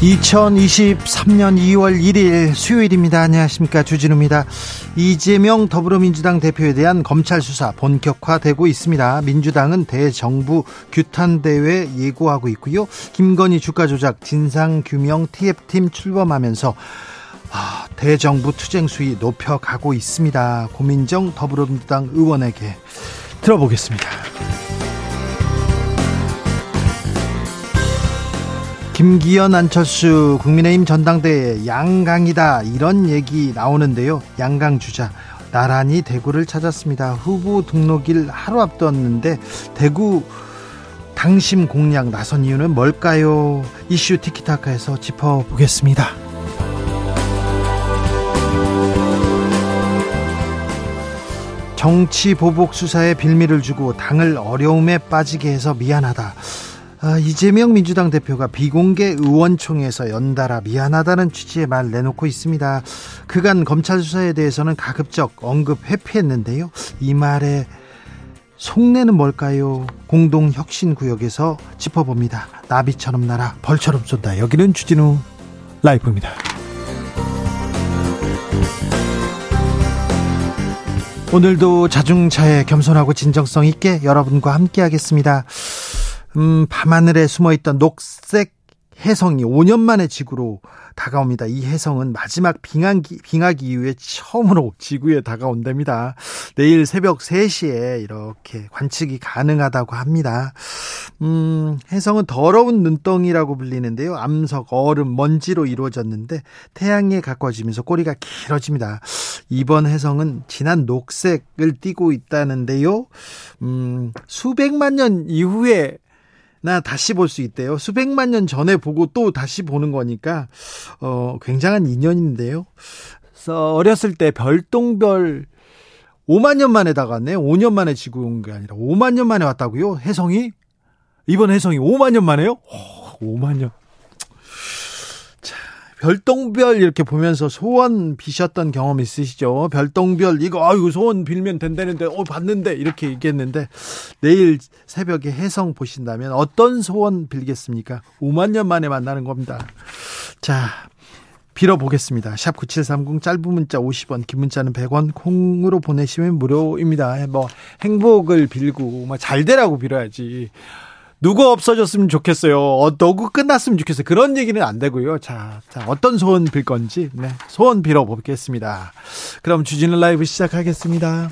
2023년 2월 1일 수요일입니다. 안녕하십니까. 주진우입니다. 이재명 더불어민주당 대표에 대한 검찰 수사 본격화되고 있습니다. 민주당은 대정부 규탄대회 예고하고 있고요. 김건희 주가조작 진상규명 TF팀 출범하면서 아, 대정부 투쟁 수위 높여가고 있습니다. 고민정 더불어민주당 의원에게 들어보겠습니다. 김기현 안철수 국민의힘 전당대회 양강이다 이런 얘기 나오는데요. 양강 주자 나란히 대구를 찾았습니다. 후보 등록일 하루 앞두었는데 대구 당심 공략 나선 이유는 뭘까요? 이슈 티키타카에서 짚어보겠습니다. 정치 보복 수사에 빌미를 주고 당을 어려움에 빠지게 해서 미안하다. 아, 이재명 민주당 대표가 비공개 의원총회에서 연달아 미안하다는 취지의 말 내놓고 있습니다. 그간 검찰 수사에 대해서는 가급적 언급 회피했는데요. 이 말에 속내는 뭘까요? 공동 혁신 구역에서 짚어봅니다. 나비처럼 날아 벌처럼 쏜다. 여기는 주진우 라이브입니다. 오늘도 자중차에 겸손하고 진정성 있게 여러분과 함께 하겠습니다. 음, 밤하늘에 숨어 있던 녹색 해성이 5년 만에 지구로 다가옵니다. 이 해성은 마지막 빙하기, 빙하기 이후에 처음으로 지구에 다가온답니다. 내일 새벽 3시에 이렇게 관측이 가능하다고 합니다. 음, 해성은 더러운 눈덩이라고 불리는데요. 암석, 얼음, 먼지로 이루어졌는데 태양에 가까워지면서 꼬리가 길어집니다. 이번 해성은 진한 녹색을 띠고 있다는데요. 음, 수백만 년 이후에 나 다시 볼 수 있대요. 수백만 년 전에 보고 또 다시 보는 거니까 어 굉장한 인연인데요. 그래서 어렸을 때 별똥별 5만 년 만에 다 갔네. 5년 만에 지구 온 게 아니라 5만 년 만에 왔다고요? 해성이 이번 해성이 5만 년 만에요? 오, 5만 년. 별똥별 이렇게 보면서 소원 비셨던 경험 있으시죠? 별똥별 이거 아이고 소원 빌면 된다는데 어 봤는데 이렇게 얘기했는데 내일 새벽에 해성 보신다면 어떤 소원 빌겠습니까? 5만 년 만에 만나는 겁니다. 자, 빌어보겠습니다. 샵 9730 짧은 문자 50원, 긴 문자는 100원, 콩으로 보내시면 무료입니다. 뭐 행복을 빌고 뭐 잘 되라고 빌어야지. 누구 없어졌으면 좋겠어요. 어, 누구 끝났으면 좋겠어요. 그런 얘기는 안 되고요. 자, 자 어떤 소원 빌 건지 네, 소원 빌어 보겠습니다. 그럼 주진우 라이브 시작하겠습니다.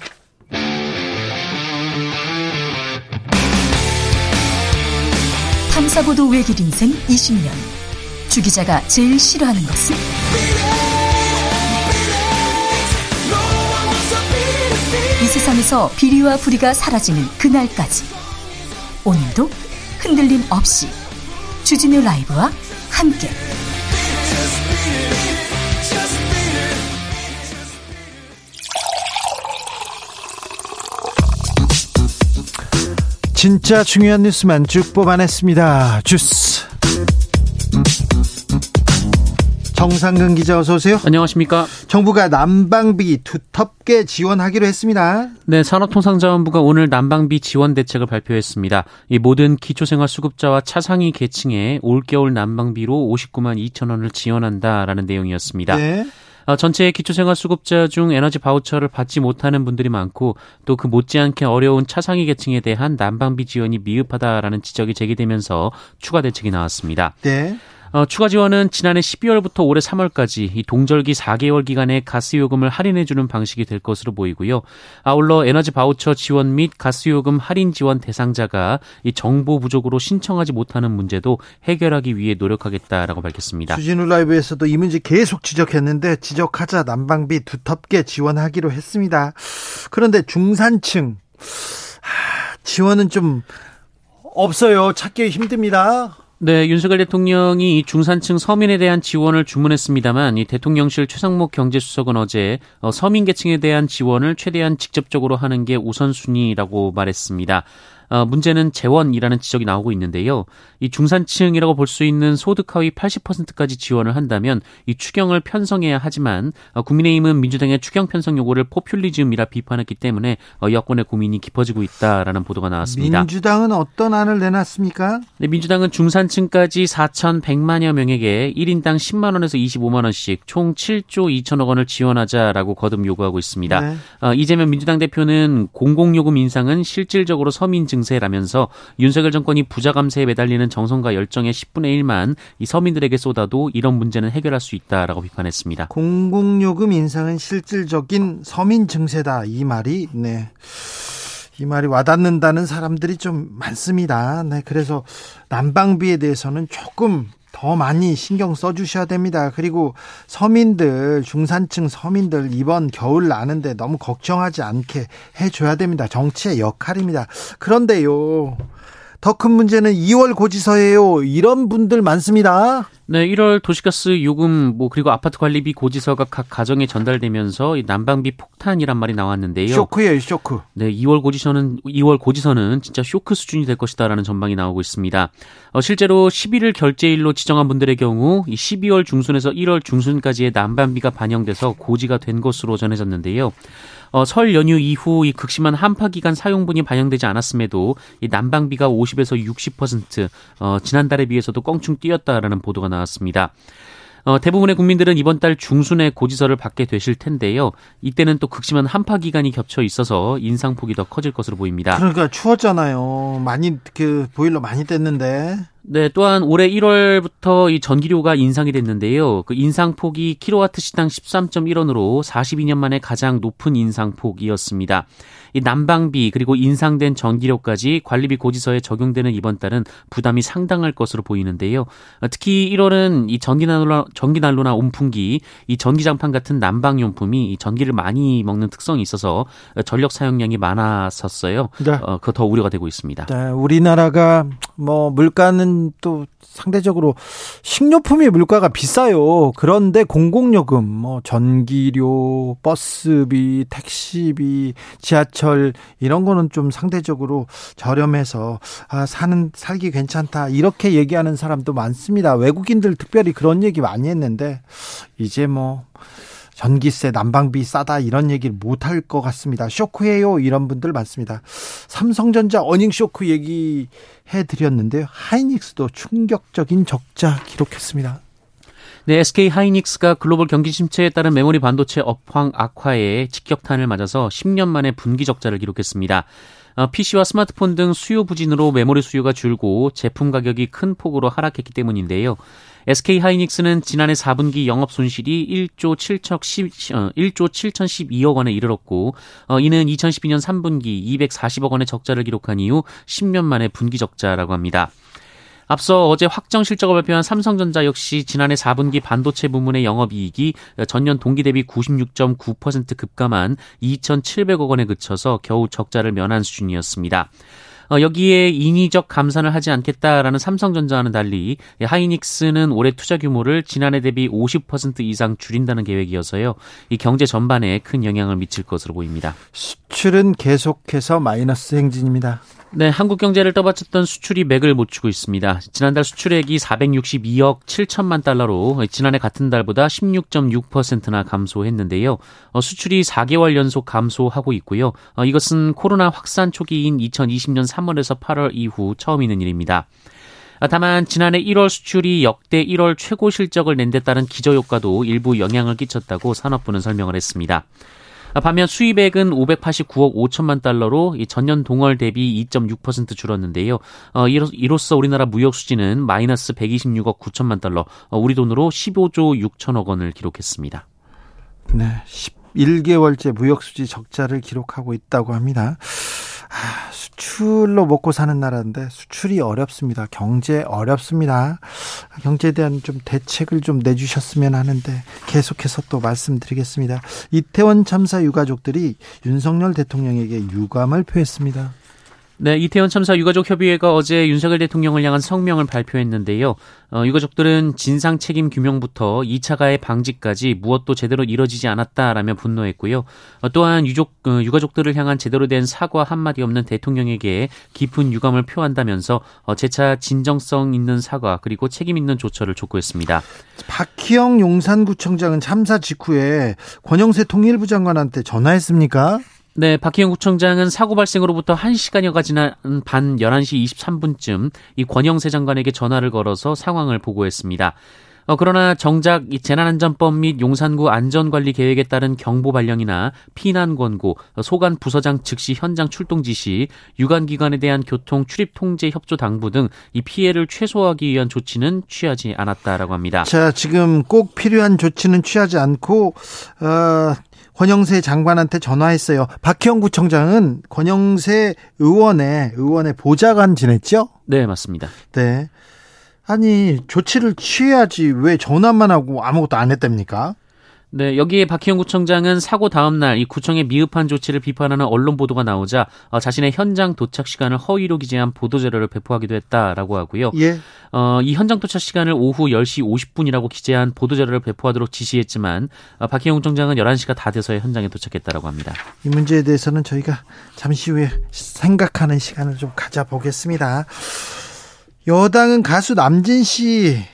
탐사보도 외길 인생 20년. 주 기자가 제일 싫어하는 것은? 이 세상에서 비리와 부리가 사라지는 그날까지. 오늘도 흔들림 없이 주진우 라이브와 함께 진짜 중요한 뉴스만 쭉 뽑아냈습니다. 주스 정상근 기자 어서 오세요. 안녕하십니까. 정부가 난방비 두텁게 지원하기로 했습니다. 네, 산업통상자원부가 오늘 난방비 지원 대책을 발표했습니다. 이 모든 기초생활수급자와 차상위 계층에 올겨울 난방비로 59만 2천 원을 지원한다라는 내용이었습니다. 네. 어, 전체 기초생활수급자 중 에너지 바우처를 받지 못하는 분들이 많고 또 그 못지않게 어려운 차상위 계층에 대한 난방비 지원이 미흡하다라는 지적이 제기되면서 추가 대책이 나왔습니다. 네. 어, 추가 지원은 지난해 12월부터 올해 3월까지 이 동절기 4개월 기간에 가스 요금을 할인해 주는 방식이 될 것으로 보이고요. 아울러 에너지 바우처 지원 및 가스 요금 할인 지원 대상자가 이 정보 부족으로 신청하지 못하는 문제도 해결하기 위해 노력하겠다라고 밝혔습니다. 주진우 라이브에서도 이 문제 계속 지적했는데 지적하자 난방비 두텁게 지원하기로 했습니다. 그런데 중산층 지원은 좀 없어요. 찾기 힘듭니다. 네, 윤석열 대통령이 중산층 서민에 대한 지원을 주문했습니다만 이 대통령실 최상목 경제수석은 어제 어, 서민 계층에 대한 지원을 최대한 직접적으로 하는 게 우선순위라고 말했습니다. 어, 문제는 재원이라는 지적이 나오고 있는데요. 이 중산층이라고 볼 수 있는 소득 하위 80%까지 지원을 한다면 이 추경을 편성해야 하지만 어, 국민의힘은 민주당의 추경 편성 요구를 포퓰리즘이라 비판했기 때문에 어, 여권의 고민이 깊어지고 있다라는 보도가 나왔습니다. 민주당은 어떤 안을 내놨습니까? 네, 민주당은 중산층까지 4,100만여 명에게 1인당 10만 원에서 25만 원씩 총 7조 2천억 원을 지원하자라고 거듭 요구하고 있습니다. 네. 어, 이재명 민주당 대표는 공공요금 인상은 실질적으로 서민 증 세라면서 윤석열 정권이 부자 감세에 매달리는 정성과 열정의 10분의 1만 이 서민들에게 쏟아도 이런 문제는 해결할 수 있다라고 비판했습니다. 공공요금 인상은 실질적인 서민 증세다 이 말이 네. 이 말이 와닿는다는 사람들이 좀 많습니다. 네, 그래서 난방비에 대해서는 조금 더 많이 신경 써 주셔야 됩니다. 그리고 서민들, 중산층 서민들 이번 겨울 나는데 너무 걱정하지 않게 해 줘야 됩니다. 정치의 역할입니다. 그런데요. 더 큰 문제는 2월 고지서예요. 이런 분들 많습니다. 네, 1월 도시가스 요금 뭐 그리고 아파트 관리비 고지서가 각 가정에 전달되면서 난방비 폭탄이란 말이 나왔는데요. 쇼크예요, 쇼크. 네, 2월 고지서는 2월 고지서는 진짜 쇼크 수준이 될 것이다라는 전망이 나오고 있습니다. 어, 실제로 11일 결제일로 지정한 분들의 경우 이 12월 중순에서 1월 중순까지의 난방비가 반영돼서 고지가 된 것으로 전해졌는데요. 어, 설 연휴 이후 이 극심한 한파 기간 사용분이 반영되지 않았음에도 이 난방비가 50에서 60% 어, 지난달에 비해서도 껑충 뛰었다라는 보도가 나왔습니다. 어, 대부분의 국민들은 이번 달 중순에 고지서를 받게 되실 텐데요. 이때는 또 극심한 한파 기간이 겹쳐 있어서 인상폭이 더 커질 것으로 보입니다. 그러니까 추웠잖아요. 많이 그 보일러 많이 뗐는데. 네, 또한 올해 1월부터 이 전기료가 인상이 됐는데요. 그 인상폭이 킬로와트 시당 13.1원으로 42년 만에 가장 높은 인상폭이었습니다. 이 난방비 그리고 인상된 전기료까지 관리비 고지서에 적용되는 이번 달은 부담이 상당할 것으로 보이는데요. 특히 1월은 이 전기난로나 전기난로나 온풍기, 이 전기장판 같은 난방용품이 이 전기를 많이 먹는 특성이 있어서 전력 사용량이 많았었어요. 네. 어, 그거 더 우려가 되고 있습니다. 네, 우리나라가 뭐 물가는 또 상대적으로 식료품이 물가가 비싸요. 그런데 공공요금, 뭐 전기료, 버스비, 택시비, 지하철 이런 거는 좀 상대적으로 저렴해서 아, 사는 살기 괜찮다 이렇게 얘기하는 사람도 많습니다. 외국인들 특별히 그런 얘기 많이 했는데 이제 뭐 전기세, 난방비 싸다 이런 얘기를 못할 것 같습니다. 쇼크해요 이런 분들 많습니다. 삼성전자 어닝 쇼크 얘기해 드렸는데요. 하이닉스도 충격적인 적자 기록했습니다. 네, SK 하이닉스가 글로벌 경기 침체에 따른 메모리 반도체 업황 악화에 직격탄을 맞아서 10년 만에 분기 적자를 기록했습니다. PC와 어, 스마트폰 등 수요 부진으로 메모리 수요가 줄고 제품 가격이 큰 폭으로 하락했기 때문인데요. SK 하이닉스는 지난해 4분기 영업 손실이 1조 7천 1조 7,012억 원에 이르렀고 어, 이는 2012년 3분기 240억 원의 적자를 기록한 이후 10년 만에 분기 적자라고 합니다. 앞서 어제 확정 실적을 발표한 삼성전자 역시 지난해 4분기 반도체 부문의 영업이익이 전년 동기 대비 96.9% 급감한 2,700억 원에 그쳐서 겨우 적자를 면한 수준이었습니다. 어, 여기에 인위적 감산을 하지 않겠다라는 삼성전자와는 달리 하이닉스는 올해 투자 규모를 지난해 대비 50% 이상 줄인다는 계획이어서요. 이 경제 전반에 큰 영향을 미칠 것으로 보입니다. 수출은 계속해서 마이너스 행진입니다. 네, 한국 경제를 떠받쳤던 수출이 맥을 못 추고 있습니다. 지난달 수출액이 462억 7천만 달러로 지난해 같은 달보다 16.6%나 감소했는데요. 어, 수출이 4개월 연속 감소하고 있고요. 어, 이것은 코로나 확산 초기인 2020년 3월에서 8월 이후 처음 있는 일입니다. 아, 다만 지난해 1월 수출이 역대 1월 최고 실적을 낸 데 따른 기저효과도 일부 영향을 끼쳤다고 산업부는 설명을 했습니다. 반면 수입액은 589억 5천만 달러로 전년 동월 대비 2.6% 줄었는데요. 어, 이로 써 우리나라 무역 수지는 마이너스 126억 9천만 달러, 어, 우리 돈으로 15조 6천억 원을 기록했습니다. 네, 11개월째 무역 수지 적자를 기록하고 있다고 합니다. 아, 수출로 먹고 사는 나라인데 수출이 어렵습니다. 경제 어렵습니다. 경제에 대한 좀 대책을 좀 내주셨으면 하는데 계속해서 또 말씀드리겠습니다. 이태원 참사 유가족들이 윤석열 대통령에게 유감을 표했습니다. 네, 이태원 참사 유가족 협의회가 어제 윤석열 대통령을 향한 성명을 발표했는데요. 어, 유가족들은 진상 책임 규명부터 2차 가해 방지까지 무엇도 제대로 이뤄지지 않았다라며 분노했고요. 어, 또한 유족 어, 유가족들을 향한 제대로 된 사과 한마디 없는 대통령에게 깊은 유감을 표한다면서 어, 재차 진정성 있는 사과 그리고 책임 있는 조처를 촉구했습니다. 박희영 용산구청장은 참사 직후에 권영세 통일부 장관한테 전화했습니까? 네, 박희영 구청장은 사고 발생으로부터 1시간여가 지난 반 11시 23분쯤 이 권영세 장관에게 전화를 걸어서 상황을 보고했습니다. 어, 그러나 정작 이 재난안전법 및 용산구 안전관리 계획에 따른 경보 발령이나 피난 권고, 소관 부서장 즉시 현장 출동 지시, 유관기관에 대한 교통 출입 통제 협조 당부 등 이 피해를 최소화하기 위한 조치는 취하지 않았다라고 합니다. 자, 지금 꼭 필요한 조치는 취하지 않고 어, 권영세 장관한테 전화했어요. 박형 구청장은 권영세 의원의 의원의 보좌관 지냈죠? 네, 맞습니다. 네. 아니 조치를 취해야지 왜 전화만 하고 아무것도 안 했답니까? 네, 여기에 박희영 구청장은 사고 다음 날 이 구청의 미흡한 조치를 비판하는 언론 보도가 나오자 어, 자신의 현장 도착 시간을 허위로 기재한 보도 자료를 배포하기도 했다라고 하고요. 예. 어, 이 현장 도착 시간을 오후 10시 50분이라고 기재한 보도 자료를 배포하도록 지시했지만 어, 박희영 구청장은 11시가 다 돼서야 현장에 도착했다라고 합니다. 이 문제에 대해서는 저희가 잠시 후에 생각하는 시간을 좀 가져보겠습니다. 여당은 가수 남진 씨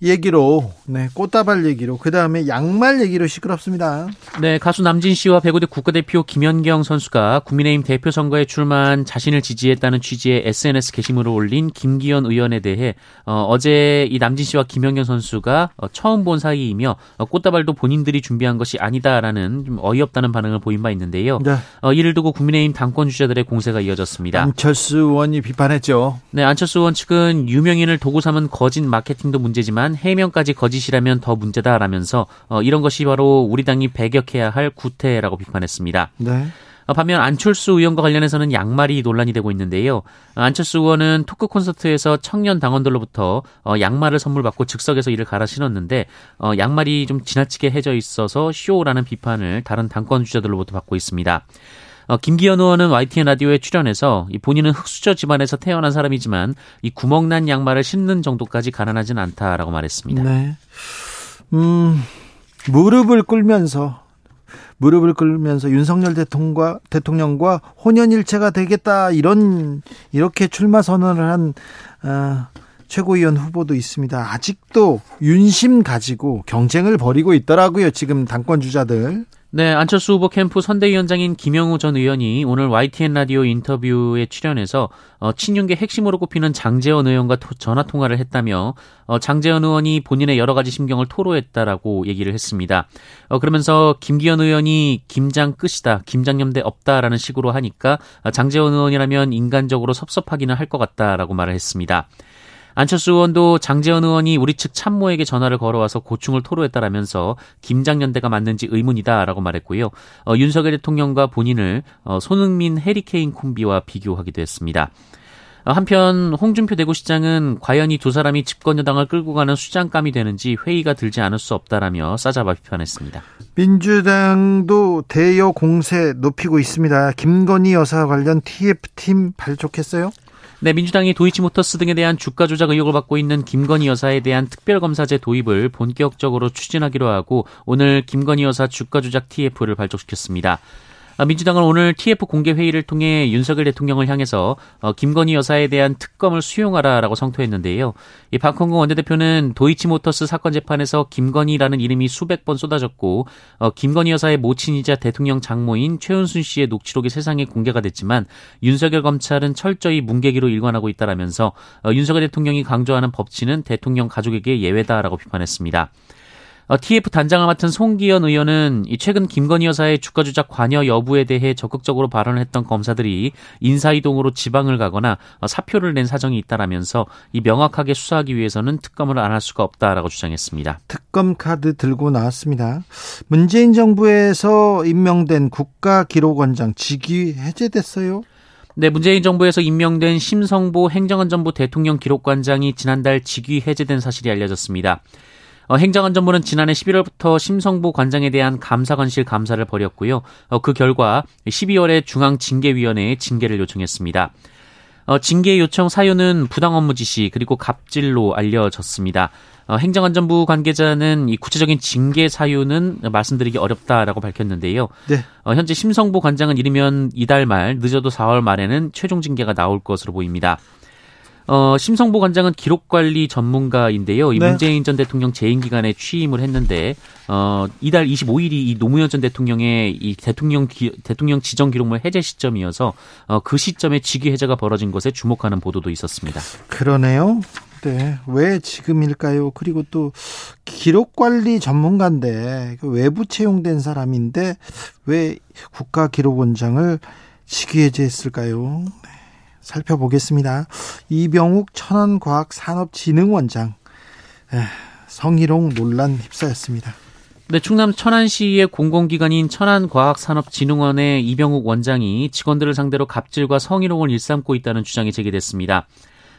얘기로 네 꽃다발 얘기로 그 다음에 양말 얘기로 시끄럽습니다. 네 가수 남진 씨와 배구대 국가대표 김연경 선수가 국민의힘 대표 선거에 출마한 자신을 지지했다는 취지의 SNS 게시물을 올린 김기현 의원에 대해 어, 제이 남진 씨와 김연경 선수가 어, 처음 본 사이이며 어, 꽃다발도 본인들이 준비한 것이 아니다라는 좀 어이없다는 반응을 보인 바 있는데요. 네. 어, 이를 두고 국민의힘 당권 주자들의 공세가 이어졌습니다. 안철수 의원이 비판했죠. 네 안철수 의원 측은 유명인을 도구 삼은 거짓 마케팅도 문제지만 하지만 해명까지 거짓이라면 더 문제다라면서 어, 이런 것이 바로 우리 당이 배격해야 할 구태라고 비판했습니다. 네. 어, 반면 안철수 의원과 관련해서는 양말이 논란이 되고 있는데요. 어, 안철수 의원은 토크 콘서트에서 청년 당원들로부터 어, 양말을 선물 받고 즉석에서 이를 갈아 신었는데 양말이 좀 지나치게 해져 있어서 쇼라는 비판을 다른 당권 주자들로부터 받고 있습니다. 어, 김기현 의원은 YTN 라디오에 출연해서 이 본인은 흑수저 집안에서 태어난 사람이지만 이 구멍난 양말을 신는 정도까지 가난하진 않다라고 말했습니다. 네. 음, 무릎을 꿇면서 무릎을 꿇으면서 윤석열 대통령과 대통령과 혼연일체가 되겠다 이런 이렇게 출마 선언을 한 어, 최고위원 후보도 있습니다. 아직도 윤심 가지고 경쟁을 벌이고 있더라고요. 지금 당권 주자들. 네, 안철수 후보 캠프 선대위원장인 김영우 전 의원이 오늘 YTN 라디오 인터뷰에 출연해서 어, 친윤계 핵심으로 꼽히는 장재원 의원과 토, 전화 통화를 했다며 어, 장재원 의원이 본인의 여러 가지 심경을 토로했다라고 얘기를 했습니다. 어, 그러면서 김기현 의원이 김장 끝이다, 김장염대 없다라는 식으로 하니까 어, 장재원 의원이라면 인간적으로 섭섭하기는 할 것 같다라고 말을 했습니다. 안철수 의원도 장재현 의원이 우리 측 참모에게 전화를 걸어와서 고충을 토로했다라면서 김장연대가 맞는지 의문이다라고 말했고요. 어, 윤석열 대통령과 본인을 어, 손흥민 해리케인 콤비와 비교하기도 했습니다. 어, 한편 홍준표 대구시장은 과연 이 두 사람이 집권 여당을 끌고 가는 수장감이 되는지 회의가 들지 않을 수 없다라며 싸잡아 비판했습니다. 민주당도 대여 공세 높이고 있습니다. 김건희 여사 관련 TF팀 발족했어요? 네, 민주당이 도이치모터스 등에 대한 주가 조작 의혹을 받고 있는 김건희 여사에 대한 특별검사제 도입을 본격적으로 추진하기로 하고 오늘 김건희 여사 주가 조작 TF를 발족시켰습니다. 아, 민주당은 오늘 TF 공개 회의를 통해 윤석열 대통령을 향해서 어, 김건희 여사에 대한 특검을 수용하라라고 성토했는데요. 이 박홍근 원내대표는 도이치모터스 사건 재판에서 김건희라는 이름이 수백 번 쏟아졌고 어, 김건희 여사의 모친이자 대통령 장모인 최은순 씨의 녹취록이 세상에 공개가 됐지만 윤석열 검찰은 철저히 뭉개기로 일관하고 있다라면서 어, 윤석열 대통령이 강조하는 법치는 대통령 가족에게 예외다라고 비판했습니다. TF 어, 단장을 맡은 송기현 의원은 최근 김건희 여사의 주가 조작 관여 여부에 대해 적극적으로 발언을 했던 검사들이 인사 이동으로 지방을 가거나 어, 사표를 낸 사정이 있다라면서 이 명확하게 수사하기 위해서는 특검을 안 할 수가 없다라고 주장했습니다. 특검 카드 들고 나왔습니다. 문재인 정부에서 임명된 국가기록원장 직위 해제됐어요? 네, 문재인 정부에서 임명된 심성보 행정안전부 대통령 기록관장이 지난달 직위 해제된 사실이 알려졌습니다. 어, 행정안전부는 지난해 11월부터 심성부 관장에 대한 감사관실 감사를 벌였고요. 어, 그 결과 12월에 중앙징계위원회에 징계를 요청했습니다. 어, 징계 요청 사유는 부당 업무 지시 그리고 갑질로 알려졌습니다. 어, 행정안전부 관계자는 이 구체적인 징계 사유는 말씀드리기 어렵다라고 밝혔는데요. 네. 어, 현재 심성보 관장은 이르면 이달 말 늦어도 4월 말에는 최종 징계가 나올 것으로 보입니다. 어, 심성보 관장은 기록 관리 전문가인데요. 이 네. 문재인 전 대통령 재임 기간에 취임을 했는데 어, 이달 25일이 이 노무현 전 대통령의 이 대통령 기, 대통령 지정 기록물 해제 시점이어서 어, 그 시점에 직위 해제가 벌어진 것에 주목하는 보도도 있었습니다. 그러네요. 네. 왜 지금일까요? 그리고 또 기록 관리 전문가인데 그 외부 채용된 사람인데 왜 국가 기록원장을 직위 해제했을까요? 네. 살펴보겠습니다. 이병욱 천안과학산업진흥원장 네. 성희롱 논란 휩싸였습니다. 네, 충남 천안시의 공공기관인 천안과학산업진흥원의 이병욱 원장이 직원들을 상대로 갑질과 성희롱을 일삼고 있다는 주장이 제기됐습니다.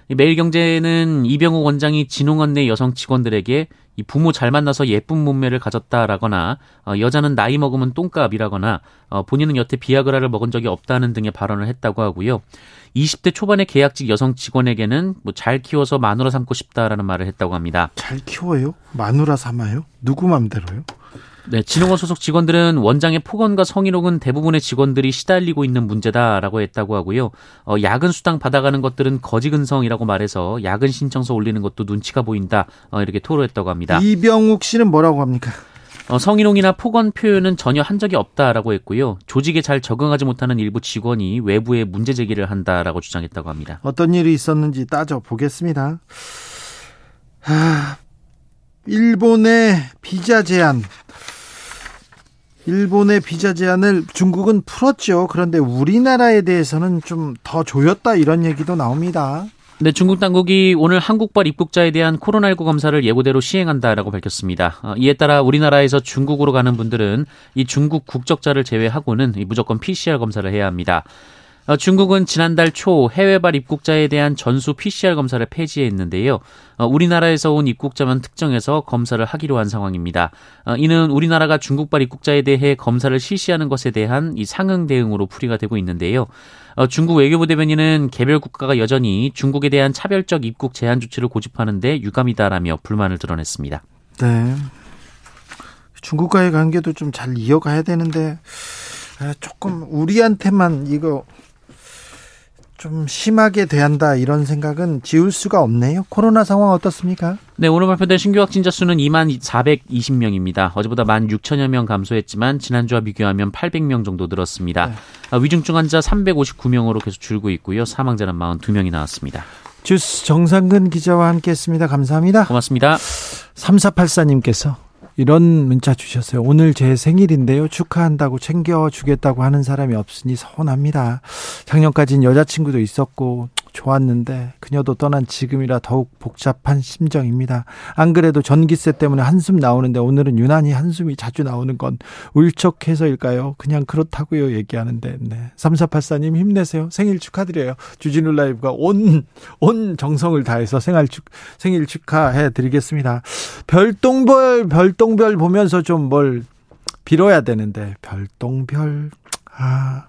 매일경제는 이병욱 원장이 진흥원 내 여성 직원들에게 이 부모 잘 만나서 예쁜 몸매를 가졌다라거나 어, 여자는 나이 먹으면 똥값이라거나 어, 본인은 여태 비아그라를 먹은 적이 없다는 등의 발언을 했다고 하고요. 20대 초반의 계약직 여성 직원에게는 뭐 잘 키워서 마누라 삼고 싶다라는 말을 했다고 합니다. 잘 키워요? 마누라 삼아요? 누구 맘대로요? 네, 진흥원 소속 직원들은 원장의 폭언과 성희롱은 대부분의 직원들이 시달리고 있는 문제다라고 했다고 하고요. 어, 야근 수당 받아가는 것들은 거지근성이라고 말해서 야근 신청서 올리는 것도 눈치가 보인다 어, 이렇게 토로했다고 합니다. 이병욱 씨는 뭐라고 합니까? 어, 성희롱이나 폭언 표현은 전혀 한 적이 없다라고 했고요. 조직에 잘 적응하지 못하는 일부 직원이 외부에 문제 제기를 한다라고 주장했다고 합니다. 어떤 일이 있었는지 따져 보겠습니다. 아, 일본의 비자 제한 일본의 비자 제한을 중국은 풀었죠. 그런데 우리나라에 대해서는 좀 더 조였다 이런 얘기도 나옵니다. 네, 중국 당국이 오늘 한국발 입국자에 대한 코로나19 검사를 예고대로 시행한다라고 밝혔습니다. 어, 이에 따라 우리나라에서 중국으로 가는 분들은 이 중국 국적자를 제외하고는 무조건 PCR 검사를 해야 합니다. 어, 중국은 지난달 초 해외발 입국자에 대한 전수 PCR 검사를 폐지했는데요. 어, 우리나라에서 온 입국자만 특정해서 검사를 하기로 한 상황입니다. 어, 이는 우리나라가 중국발 입국자에 대해 검사를 실시하는 것에 대한 이 상응 대응으로 풀이가 되고 있는데요. 중국 외교부 대변인은 개별 국가가 여전히 중국에 대한 차별적 입국 제한 조치를 고집하는데 유감이다라며 불만을 드러냈습니다. 네. 중국과의 관계도 좀 잘 이어가야 되는데 아, 조금 우리한테만 이거 좀 심하게 대한다 이런 생각은 지울 수가 없네요. 코로나 상황 어떻습니까? 네, 오늘 발표된 신규 확진자 수는 2만 420명입니다. 어제보다 1만 6천여 명 감소했지만 지난주와 비교하면 800명 정도 늘었습니다. 네. 아, 위중증 환자 359명으로 계속 줄고 있고요. 사망자는 42명이 나왔습니다. 주스 정상근 기자와 함께했습니다. 감사합니다. 고맙습니다. 3484님께서 이런 문자 주셨어요. 오늘 제 생일인데요. 축하한다고 챙겨주겠다고 하는 사람이 없으니 서운합니다. 작년까지는 여자친구도 있었고 좋았는데 그녀도 떠난 지금이라 더욱 복잡한 심정입니다. 안 그래도 전기세 때문에 한숨 나오는데 오늘은 유난히 한숨이 자주 나오는 건 울적해서일까요? 그냥 그렇다고요 얘기하는데 네. 3484님 힘내세요. 생일 축하드려요. 주진우 라이브가 온, 온 정성을 다해서 생일, 축, 생일 축하해 드리겠습니다. 별똥별 별똥 별똥별 보면서 좀 뭘 빌어야 되는데 별똥별 아,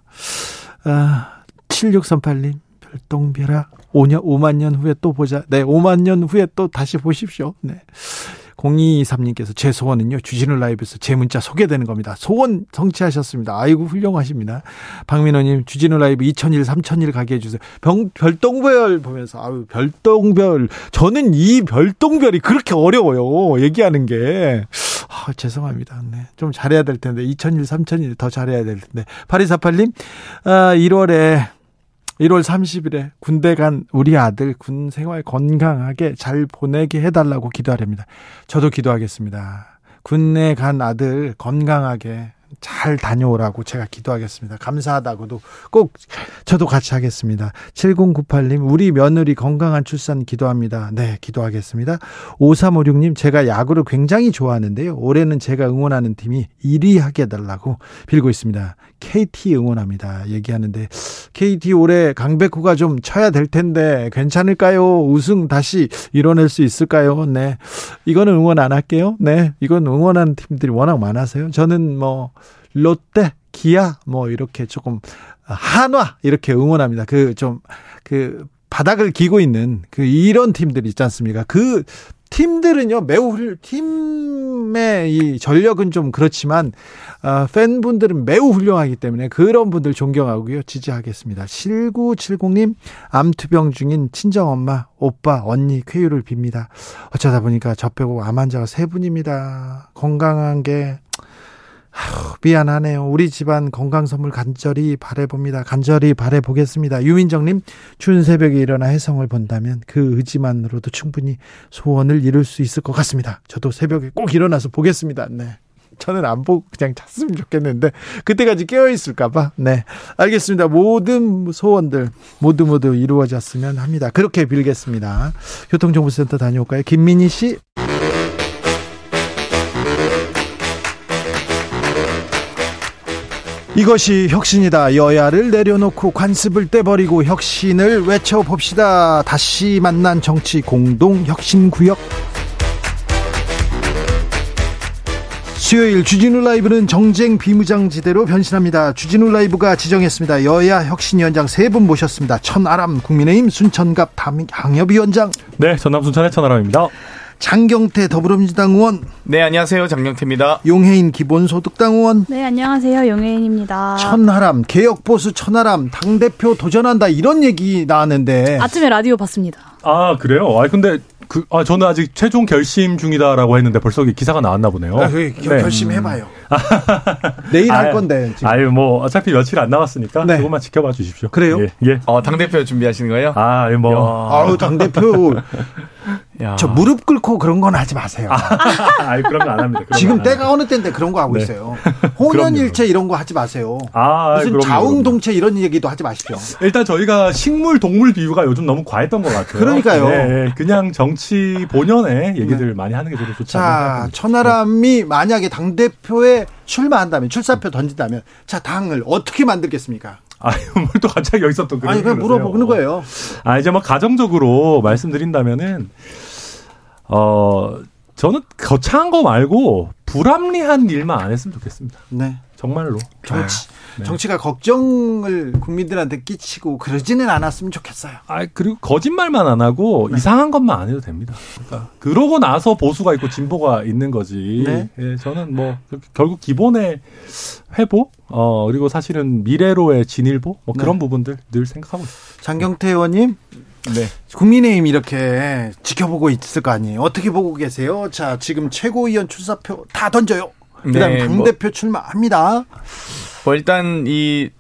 아 7638님 별똥별아 5년 5만 년 후에 또 보자. 네, 5만 년 후에 또 다시 보십시오. 네. 0223님께서 제 소원은요, 주진우 라이브에서 제 문자 소개되는 겁니다. 소원 성취하셨습니다. 아이고, 훌륭하십니다. 박민호님, 주진우 라이브 2001, 3000일 가게 해주세요. 병, 별똥별 보면서, 아유, 별똥별. 저는 이 별똥별이 그렇게 어려워요. 얘기하는 게. 아, 죄송합니다. 네. 좀 잘해야 될 텐데. 2001, 3000일 더 잘해야 될 텐데. 8248님, 아, 1월에 1월 30일에 군대 간 우리 아들 군 생활 건강하게 잘 보내게 해달라고 기도하렵니다. 저도 기도하겠습니다. 군에 간 아들 건강하게 잘 다녀오라고 제가 기도하겠습니다. 감사하다고도 꼭 저도 같이 하겠습니다. 7098님, 우리 며느리 건강한 출산 기도합니다. 네, 기도하겠습니다. 5356님, 제가 야구를 굉장히 좋아하는데요. 올해는 제가 응원하는 팀이 1위 하게 해달라고 빌고 있습니다. KT 응원합니다. 얘기하는데, KT 올해 강백호가 좀 쳐야 될 텐데, 괜찮을까요? 우승 다시 이뤄낼 수 있을까요? 네. 이거는 응원 안 할게요. 네. 이건 응원하는 팀들이 워낙 많아서요. 저는 뭐, 롯데, 기아 뭐 이렇게 조금 한화 이렇게 응원합니다. 그 좀그 그 바닥을 기고 있는 그 이런 팀들 있지 않습니까? 그 팀들은요 매우 훌 팀의 이 전력은 좀 그렇지만 어, 팬분들은 매우 훌륭하기 때문에 그런 분들 존경하고요 지지하겠습니다. 7970님 암투병 중인 친정 엄마 오빠 언니 쾌유를 빕니다. 어쩌다 보니까 저 빼고 암 환자가 세 분입니다. 건강한 게 아휴, 미안하네요. 우리 집안 건강 선물 간절히 바래봅니다. 간절히 바래보겠습니다. 유민정님, 추운 새벽에 일어나 해성을 본다면 그 의지만으로도 충분히 소원을 이룰 수 있을 것 같습니다. 저도 새벽에 꼭 일어나서 보겠습니다. 네. 저는 안 보고 그냥 잤으면 좋겠는데 그때까지 깨어 있을까봐. 네, 알겠습니다. 모든 소원들 모두 모두 이루어졌으면 합니다. 그렇게 빌겠습니다. 교통정보센터 다녀올까요, 김민희 씨? 이것이 혁신이다. 여야를 내려놓고 관습을 떼버리고 혁신을 외쳐봅시다. 다시 만난 정치 공동 혁신구역. 수요일 주진우 라이브는 정쟁 비무장지대로 변신합니다. 주진우 라이브가 지정했습니다. 여야 혁신위원장 세 분 모셨습니다. 천아람 국민의힘 순천갑 당협위원장. 네, 전남 순천의 천아람입니다. 장경태 더불어민주당 의원. 네, 안녕하세요. 장경태입니다. 용해인 기본소득당 의원. 네, 안녕하세요. 용해인입니다. 천하람, 개혁보수 천하람, 당대표 도전한다 이런 얘기 나왔는데. 아침에 라디오 봤습니다. 아, 그래요? 아, 근데 그, 아, 저는 아직 최종 결심 중이다라고 했는데 벌써 기사가 나왔나 보네요. 아, 그, 네. 결심 해봐요. 내일 할 건데. 지금. 아유, 뭐, 어차피 며칠 안 남았으니까. 네. 조금만 지켜봐 주십시오. 그래요? 예. 예. 어, 당 대표 준비하시는 거예요? 아, 뭐. 아우, 당대표. 저 무릎 꿇고 그런 건 하지 마세요. 아, 그런 거 안 합니다. 지금 때가 어느 때인데 그런 거 하고 네. 있어요. 혼연일체 이런 거 하지 마세요. 아, 무슨 그럼요, 자웅동체 이런 얘기도 하지 마십시오. 일단 저희가 식물 동물 비유가 요즘 너무 과했던 것 같아요. 그러니까요. 네, 그냥 정치 본연의 얘기들 네. 많이 하는 게 저도 좋지 않을까. 자, 천하람이 만약에 당 대표 에 출마한다면 출사표 던진다면 자 당을 어떻게 만들겠습니까? 아유, 뭘또 갑자기 여기서 또 아니 그냥 물어보는 거예요. 아 이제 뭐 가정적으로 말씀드린다면은 어 저는 거창한 거 말고 불합리한 일만 안 했으면 좋겠습니다. 네. 정말로. 정치, 네. 정치가 걱정을 국민들한테 끼치고 그러지는 않았으면 좋겠어요. 아, 그리고 거짓말만 안 하고 네. 이상한 것만 안 해도 됩니다. 그러니까 그러고 나서 보수가 있고 진보가 있는 거지. 네. 예, 저는 뭐 결국 기본의 회복, 어, 그리고 사실은 미래로의 진일보, 뭐 그런 네. 부분들 늘 생각하고 있습니다. 장경태 의원님. 네. 국민의힘 이렇게 지켜보고 있을 거 아니에요. 어떻게 보고 계세요? 자, 지금 최고위원 출사표 다 던져요. 그다음 네, 당대표 뭐, 출마합니다. 뭐 일단 이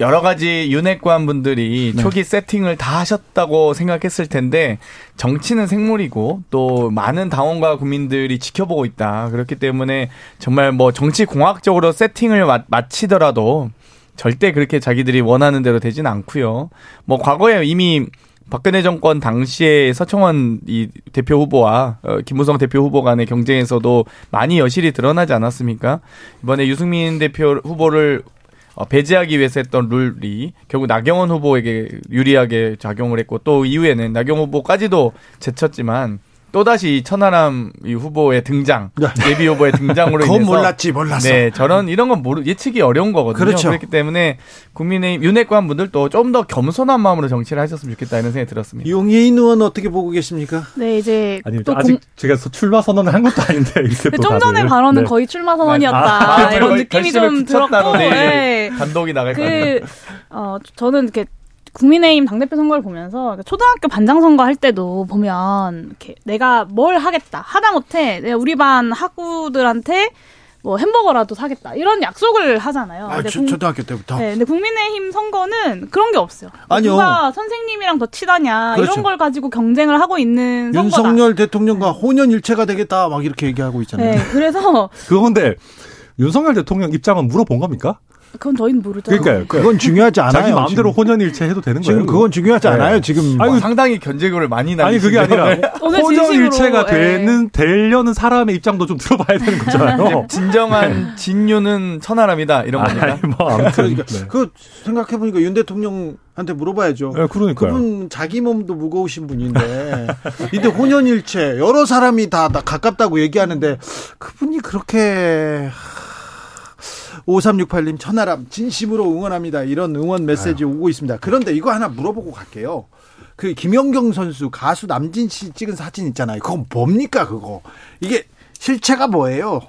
여러 가지 윤핵관 분들이 네. 초기 세팅을 다 하셨다고 생각했을 텐데 정치는 생물이고 또 많은 당원과 국민들이 지켜보고 있다. 그렇기 때문에 정말 뭐 정치 공학적으로 세팅을 마치더라도 절대 그렇게 자기들이 원하는 대로 되지는 않고요. 뭐 과거에 이미 박근혜 정권 당시에 서청원 이 대표 후보와 어, 김무성 대표 후보 간의 경쟁에서도 많이 여실히 드러나지 않았습니까? 이번에 유승민 대표 후보를 어, 배제하기 위해서 했던 룰이 결국 나경원 후보에게 유리하게 작용을 했고 또 이후에는 나경원 후보까지도 제쳤지만 또다시 천하람 후보의 등장, 예비 후보의 등장으로 인해서 몰랐지 몰랐어. 네, 저는 이런 건 모르 예측이 어려운 거거든요. 그렇죠. 그렇기 때문에 국민의 윤핵관 분들도 좀 더 겸손한 마음으로 정치를 하셨으면 좋겠다 이런 생각이 들었습니다. 용혜인 의원 어떻게 보고 계십니까? 네, 이제 아니 또 아직 공... 제가 출마 선언을 한 것도 아닌데 이렇게 좀 전에 발언은 네. 거의 출마 선언이었다 아, 이런 느낌이 좀 들었고, 네. 단독이 나갈 그, 것 어, 저는 이렇게 국민의힘 당대표 선거를 보면서 초등학교 반장 선거 할 때도 보면 이렇게 내가 뭘 하겠다 하다못해 내가 우리 반 학우들한테 뭐 햄버거라도 사겠다 이런 약속을 하잖아요. 아, 초, 초등학교 때부터. 네, 근데 국민의힘 선거는 그런 게 없어요. 아니요. 누가 선생님이랑 더 치다냐 그렇죠. 이런 걸 가지고 경쟁을 하고 있는 윤석열 선거다. 대통령과 네. 혼연일체가 되겠다 막 이렇게 얘기하고 있잖아요. 네, 그래서 그건데 윤석열 대통령 입장은 물어본 겁니까? 그건 저희는 모르죠. 그러니까 그건 중요하지 않아요. 자기 마음대로 혼연일체 해도 되는 거예요. 지금 그건 중요하지 네. 않아요. 지금 아니, 상당히 견제구를 많이 나 아니 그게 아니라 혼연일체가 네. 되는 되려는 사람의 입장도 좀 들어봐야 되는 거잖아요. 진정한 진유는 천하람이다 이런 겁니다. 아니, 뭐 아무튼 그러니까 네. 그 생각해 보니까 윤 대통령 한테 물어봐야죠. 네, 그러니까 그분 자기 몸도 무거우신 분인데 이데 혼연일체 여러 사람이 다, 다 가깝다고 얘기하는데 그분이 그렇게 5368님 천하람 진심으로 응원합니다. 이런 응원 메시지 아유. 오고 있습니다. 그런데 이거 하나 물어보고 갈게요. 그 김연경 선수 가수 남진 씨 찍은 사진 있잖아요. 그건 뭡니까 그거? 이게 실체가 뭐예요?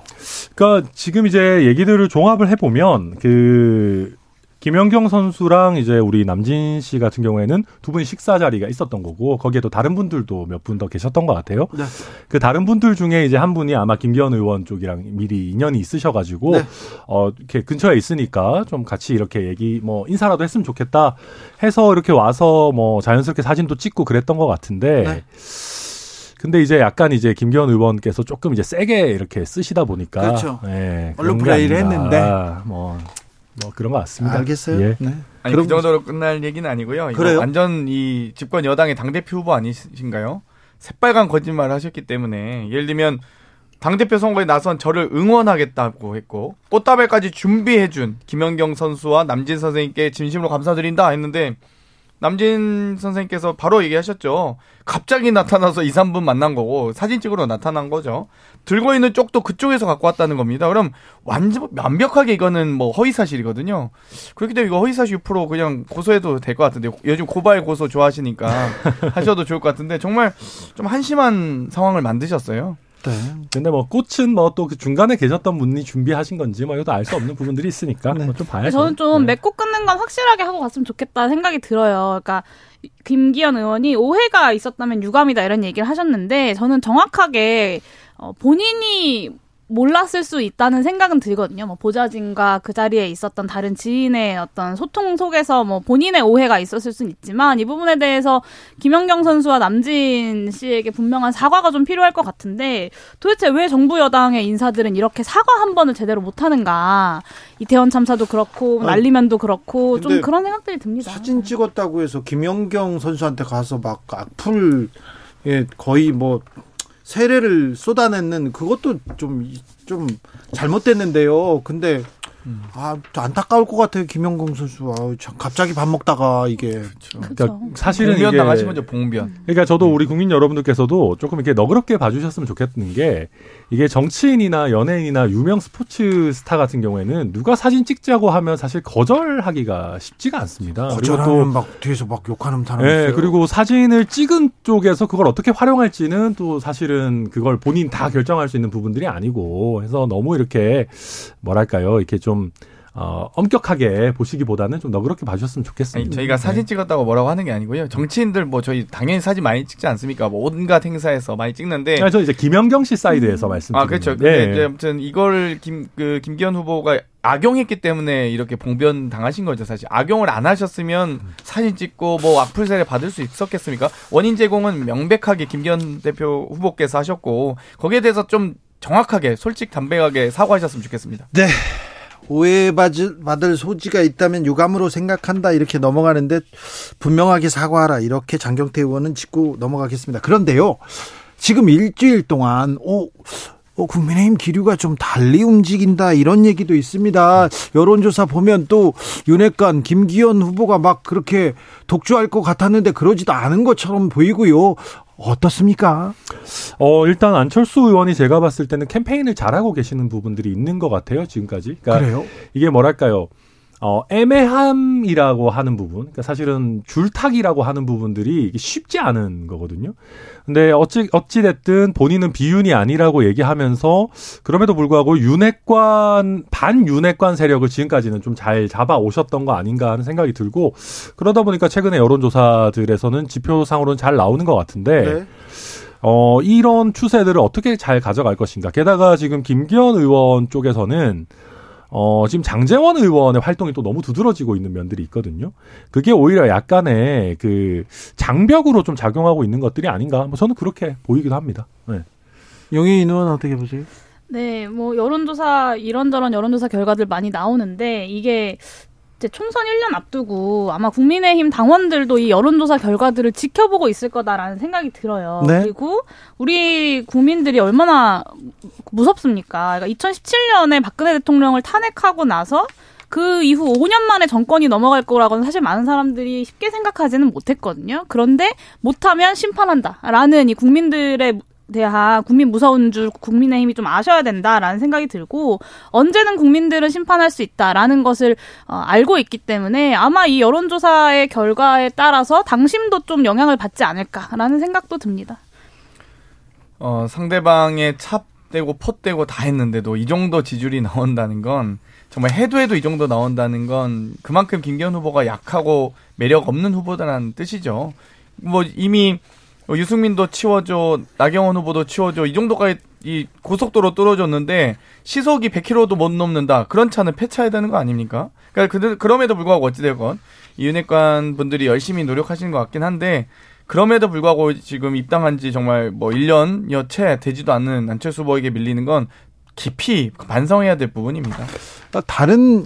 그러니까 지금 이제 얘기들을 종합을 해보면 그 김연경 선수랑 이제 우리 남진 씨 같은 경우에는 두 분이 식사 자리가 있었던 거고 거기에 도 다른 분들도 몇 분 더 계셨던 것 같아요. 네. 그 다른 분들 중에 이제 한 분이 아마 김기현 의원 쪽이랑 미리 인연이 있으셔가지고 네. 어 이렇게 근처에 있으니까 좀 같이 이렇게 얘기 뭐 인사라도 했으면 좋겠다 해서 이렇게 와서 뭐 자연스럽게 사진도 찍고 그랬던 것 같은데. 네. 근데 이제 약간 이제 김기현 의원께서 조금 이제 세게 이렇게 쓰시다 보니까 그렇죠. 네, 언론 플레이를 했는데 뭐 뭐 그런 것 같습니다. 알겠어요. 예. 네. 아니 그 정도로 끝날 얘기는 아니고요. 그래요? 완전 이 집권 여당의 당 대표 후보 아니신가요? 새빨간 거짓말을 하셨기 때문에 예를 들면 당 대표 선거에 나선 저를 응원하겠다고 했고 꽃다발까지 준비해준 김연경 선수와 남진 선생님께 진심으로 감사드린다 했는데 남진 선생님께서 바로 얘기하셨죠. 갑자기 나타나서 2, 3분 만난 거고 사진 찍으러 나타난 거죠. 들고 있는 쪽도 그쪽에서 갖고 왔다는 겁니다. 그럼 완전 완벽하게 이거는 뭐 허위 사실이거든요. 그렇기 때문에 이거 허위 사실 6% 그냥 고소해도 될 것 같은데 요즘 고발 고소 좋아하시니까 하셔도 좋을 것 같은데 정말 좀 한심한 상황을 만드셨어요. 네. 근데 뭐 꽃은 뭐 또 그 중간에 계셨던 분이 준비하신 건지 뭐 이것도 알 수 없는 부분들이 있으니까 네. 뭐좀 봐야죠. 저는 좀 네. 맺고 끊는 건 확실하게 하고 갔으면 좋겠다 생각이 들어요. 그러니까 김기현 의원이 오해가 있었다면 유감이다 이런 얘기를 하셨는데 저는 정확하게 어, 본인이 몰랐을 수 있다는 생각은 들거든요. 뭐 보좌진과 그 자리에 있었던 다른 지인의 어떤 소통 속에서 뭐 본인의 오해가 있었을 수는 있지만 이 부분에 대해서 김연경 선수와 남진 씨에게 분명한 사과가 좀 필요할 것 같은데 도대체 왜 정부 여당의 인사들은 이렇게 사과 한 번을 제대로 못 하는가? 이태원 참사도 그렇고 난리면도 그렇고 좀 그런 생각들이 듭니다. 사진 찍었다고 해서 김연경 선수한테 가서 막 악플 예, 거의 뭐 세례를 쏟아내는 그것도 좀, 좀 잘못됐는데요. 근데 아, 안타까울 것 같아요, 김영공 선수. 아, 참, 갑자기 밥 먹다가 이게. 그렇죠. 그러니까 사실은 봉변 당하신 거죠, 봉변. 그러니까 저도 우리 국민 여러분들께서도 조금 이렇게 너그럽게 봐주셨으면 좋겠는 게 이게 정치인이나 연예인이나 유명 스포츠 스타 같은 경우에는 누가 사진 찍자고 하면 사실 거절하기가 쉽지가 않습니다. 거절하면 막 뒤에서 막 욕하는 사람 네, 있어요. 그리고 사진을 찍은 쪽에서 그걸 어떻게 활용할지는 또 사실은 그걸 본인 다 결정할 수 있는 부분들이 아니고 해서 너무 이렇게 뭐랄까요, 이렇게 좀 어, 엄격하게 보시기보다는 좀 너그럽게 봐주셨으면 좋겠습니다. 아니, 저희가 네. 사진 찍었다고 뭐라고 하는 게 아니고요. 정치인들 뭐 저희 당연히 사진 많이 찍지 않습니까? 뭐 온갖 행사에서 많이 찍는데. 아, 저 이제 김연경 씨 사이드에서 음. 말씀드리는. 아, 그렇죠. 근데 네. 이제 아무튼 이걸 김, 그, 김기현 후보가 악용했기 때문에 이렇게 봉변 당하신 거죠, 사실. 악용을 안 하셨으면 사진 찍고 뭐 악플 세례 받을 수 있었겠습니까? 원인 제공은 명백하게 김기현 대표 후보께서 하셨고, 거기에 대해서 좀 정확하게, 솔직 담백하게 사과하셨으면 좋겠습니다. 네. 오해받을 소지가 있다면 유감으로 생각한다 이렇게 넘어가는데 분명하게 사과하라 이렇게 장경태 의원은 짚고 넘어가겠습니다. 그런데요. 지금 일주일 동안 오 어, 국민의힘 기류가 좀 달리 움직인다 이런 얘기도 있습니다. 여론조사 보면 또 윤핵관 김기현 후보가 막 그렇게 독주할 것 같았는데 그러지도 않은 것처럼 보이고요. 어떻습니까? 어, 일단 안철수 의원이 제가 봤을 때는 캠페인을 잘하고 계시는 부분들이 있는 것 같아요, 지금까지. 그러니까 그래요? 이게 뭐랄까요. 어, 애매함이라고 하는 부분, 그러니까 사실은 줄타기라고 하는 부분들이 쉽지 않은 거거든요. 근데 어찌, 어찌됐든 본인은 비윤이 아니라고 얘기하면서 그럼에도 불구하고 윤핵관, 반윤핵관 세력을 지금까지는 좀 잘 잡아 오셨던 거 아닌가 하는 생각이 들고 그러다 보니까 최근에 여론조사들에서는 지표상으로는 잘 나오는 것 같은데 네. 어, 이런 추세들을 어떻게 잘 가져갈 것인가. 게다가 지금 김기현 의원 쪽에서는 어, 지금 장재원 의원의 활동이 또 너무 두드러지고 있는 면들이 있거든요. 그게 오히려 약간의 그 장벽으로 좀 작용하고 있는 것들이 아닌가. 뭐 저는 그렇게 보이기도 합니다. 네. 용혜인 의원 어떻게 보세요? 네, 뭐 여론조사 이런저런 여론조사 결과들 많이 나오는데 이게 이제 총선 1년 앞두고 아마 국민의힘 당원들도 이 여론조사 결과들을 지켜보고 있을 거다라는 생각이 들어요. 네. 그리고 우리 국민들이 얼마나 무섭습니까? 그러니까 2017년에 박근혜 대통령을 탄핵하고 나서 그 이후 5년 만에 정권이 넘어갈 거라고는 사실 많은 사람들이 쉽게 생각하지는 못했거든요. 그런데 못하면 심판한다라는 이 국민들의 대한 국민 무서운 줄 국민의힘이 좀 아셔야 된다라는 생각이 들고 언제는 국민들은 심판할 수 있다라는 것을 어, 알고 있기 때문에 아마 이 여론조사의 결과에 따라서 당심도 좀 영향을 받지 않을까라는 생각도 듭니다. 어, 상대방의 찹대고 폿대고 다 했는데도 이 정도 지지율이 나온다는 건 정말 해도 해도 이 정도 나온다는 건 그만큼 김기현 후보가 약하고 매력 없는 후보다라는 뜻이죠. 뭐 이미 유승민도 치워줘, 나경원 후보도 치워줘 이 정도까지 이 고속도로 뚫어줬는데 시속이 100km도 못 넘는다. 그런 차는 폐차해야 되는 거 아닙니까? 그러니까 그럼에도 불구하고 어찌되건 이 윤핵관 분들이 열심히 노력하시는 것 같긴 한데 그럼에도 불구하고 지금 입당한 지 정말 뭐 1년여 채 되지도 않는 안철수 후보에게 밀리는 건 깊이 반성해야 될 부분입니다. 다른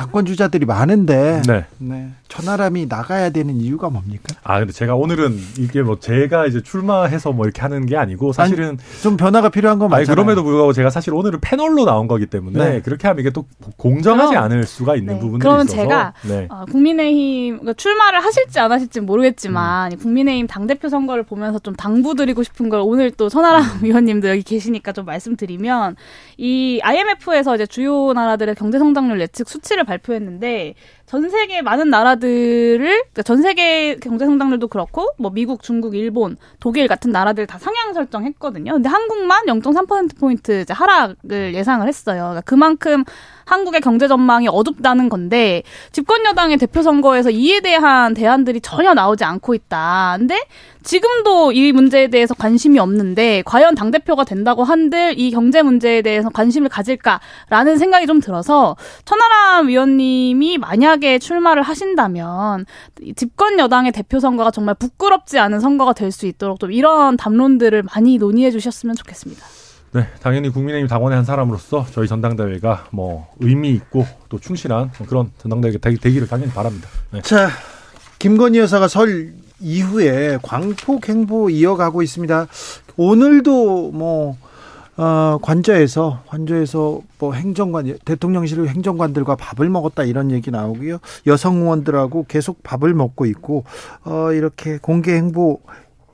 당권 주자들이 많은데 네. 네. 천하람이 나가야 되는 이유가 뭡니까? 아 근데 제가 오늘은 이게 뭐 제가 이제 출마해서 뭐 이렇게 하는 게 아니고 사실은 아니, 좀 변화가 필요한 건 맞잖아요. 그럼에도 불구하고 제가 사실 오늘은 패널로 나온 거기 때문에 네. 그렇게 하면 이게 또 공정하지 그럼, 않을 수가 있는 네. 부분들이 그러면 있어서. 제가 네. 어, 국민의힘 그러니까 출마를 하실지 안 하실지 모르겠지만 음. 국민의힘 당 대표 선거를 보면서 좀 당부드리고 싶은 걸 오늘 또 천하람 음. 위원님도 여기 계시니까 좀 말씀드리면 이 IMF에서 이제 주요 나라들의 경제 성장률 예측 수치를 발표했는데 전 세계 많은 나라들을 그러니까 전 세계 경제 성장률도 그렇고 뭐 미국, 중국, 일본, 독일 같은 나라들 다 상향 설정했거든요. 근데 한국만 0.3% 포인트 하락을 예상을 했어요. 그러니까 그만큼 한국의 경제 전망이 어둡다는 건데 집권 여당의 대표 선거에서 이에 대한 대안들이 전혀 나오지 않고 있다. 근데 지금도 이 문제에 대해서 관심이 없는데 과연 당 대표가 된다고 한들 이 경제 문제에 대해서 관심을 가질까라는 생각이 좀 들어서 천하람 위원님이 만약 에 출마를 하신다면 집권 여당의 대표 선거가 정말 부끄럽지 않은 선거가 될 수 있도록 좀 이런 담론들을 많이 논의해 주셨으면 좋겠습니다. 네, 당연히 국민의힘 당원의 한 사람으로서 저희 전당대회가 뭐 의미 있고 또 충실한 그런 전당대회가 되기를 당연히 바랍니다. 네. 자, 김건희 여사가 설 이후에 광폭 행보 이어가고 있습니다. 오늘도 뭐 어, 관저에서 관저에서 뭐 행정관 대통령실 행정관들과 밥을 먹었다 이런 얘기 나오고요. 여성 의원들하고 계속 밥을 먹고 있고 어, 이렇게 공개 행보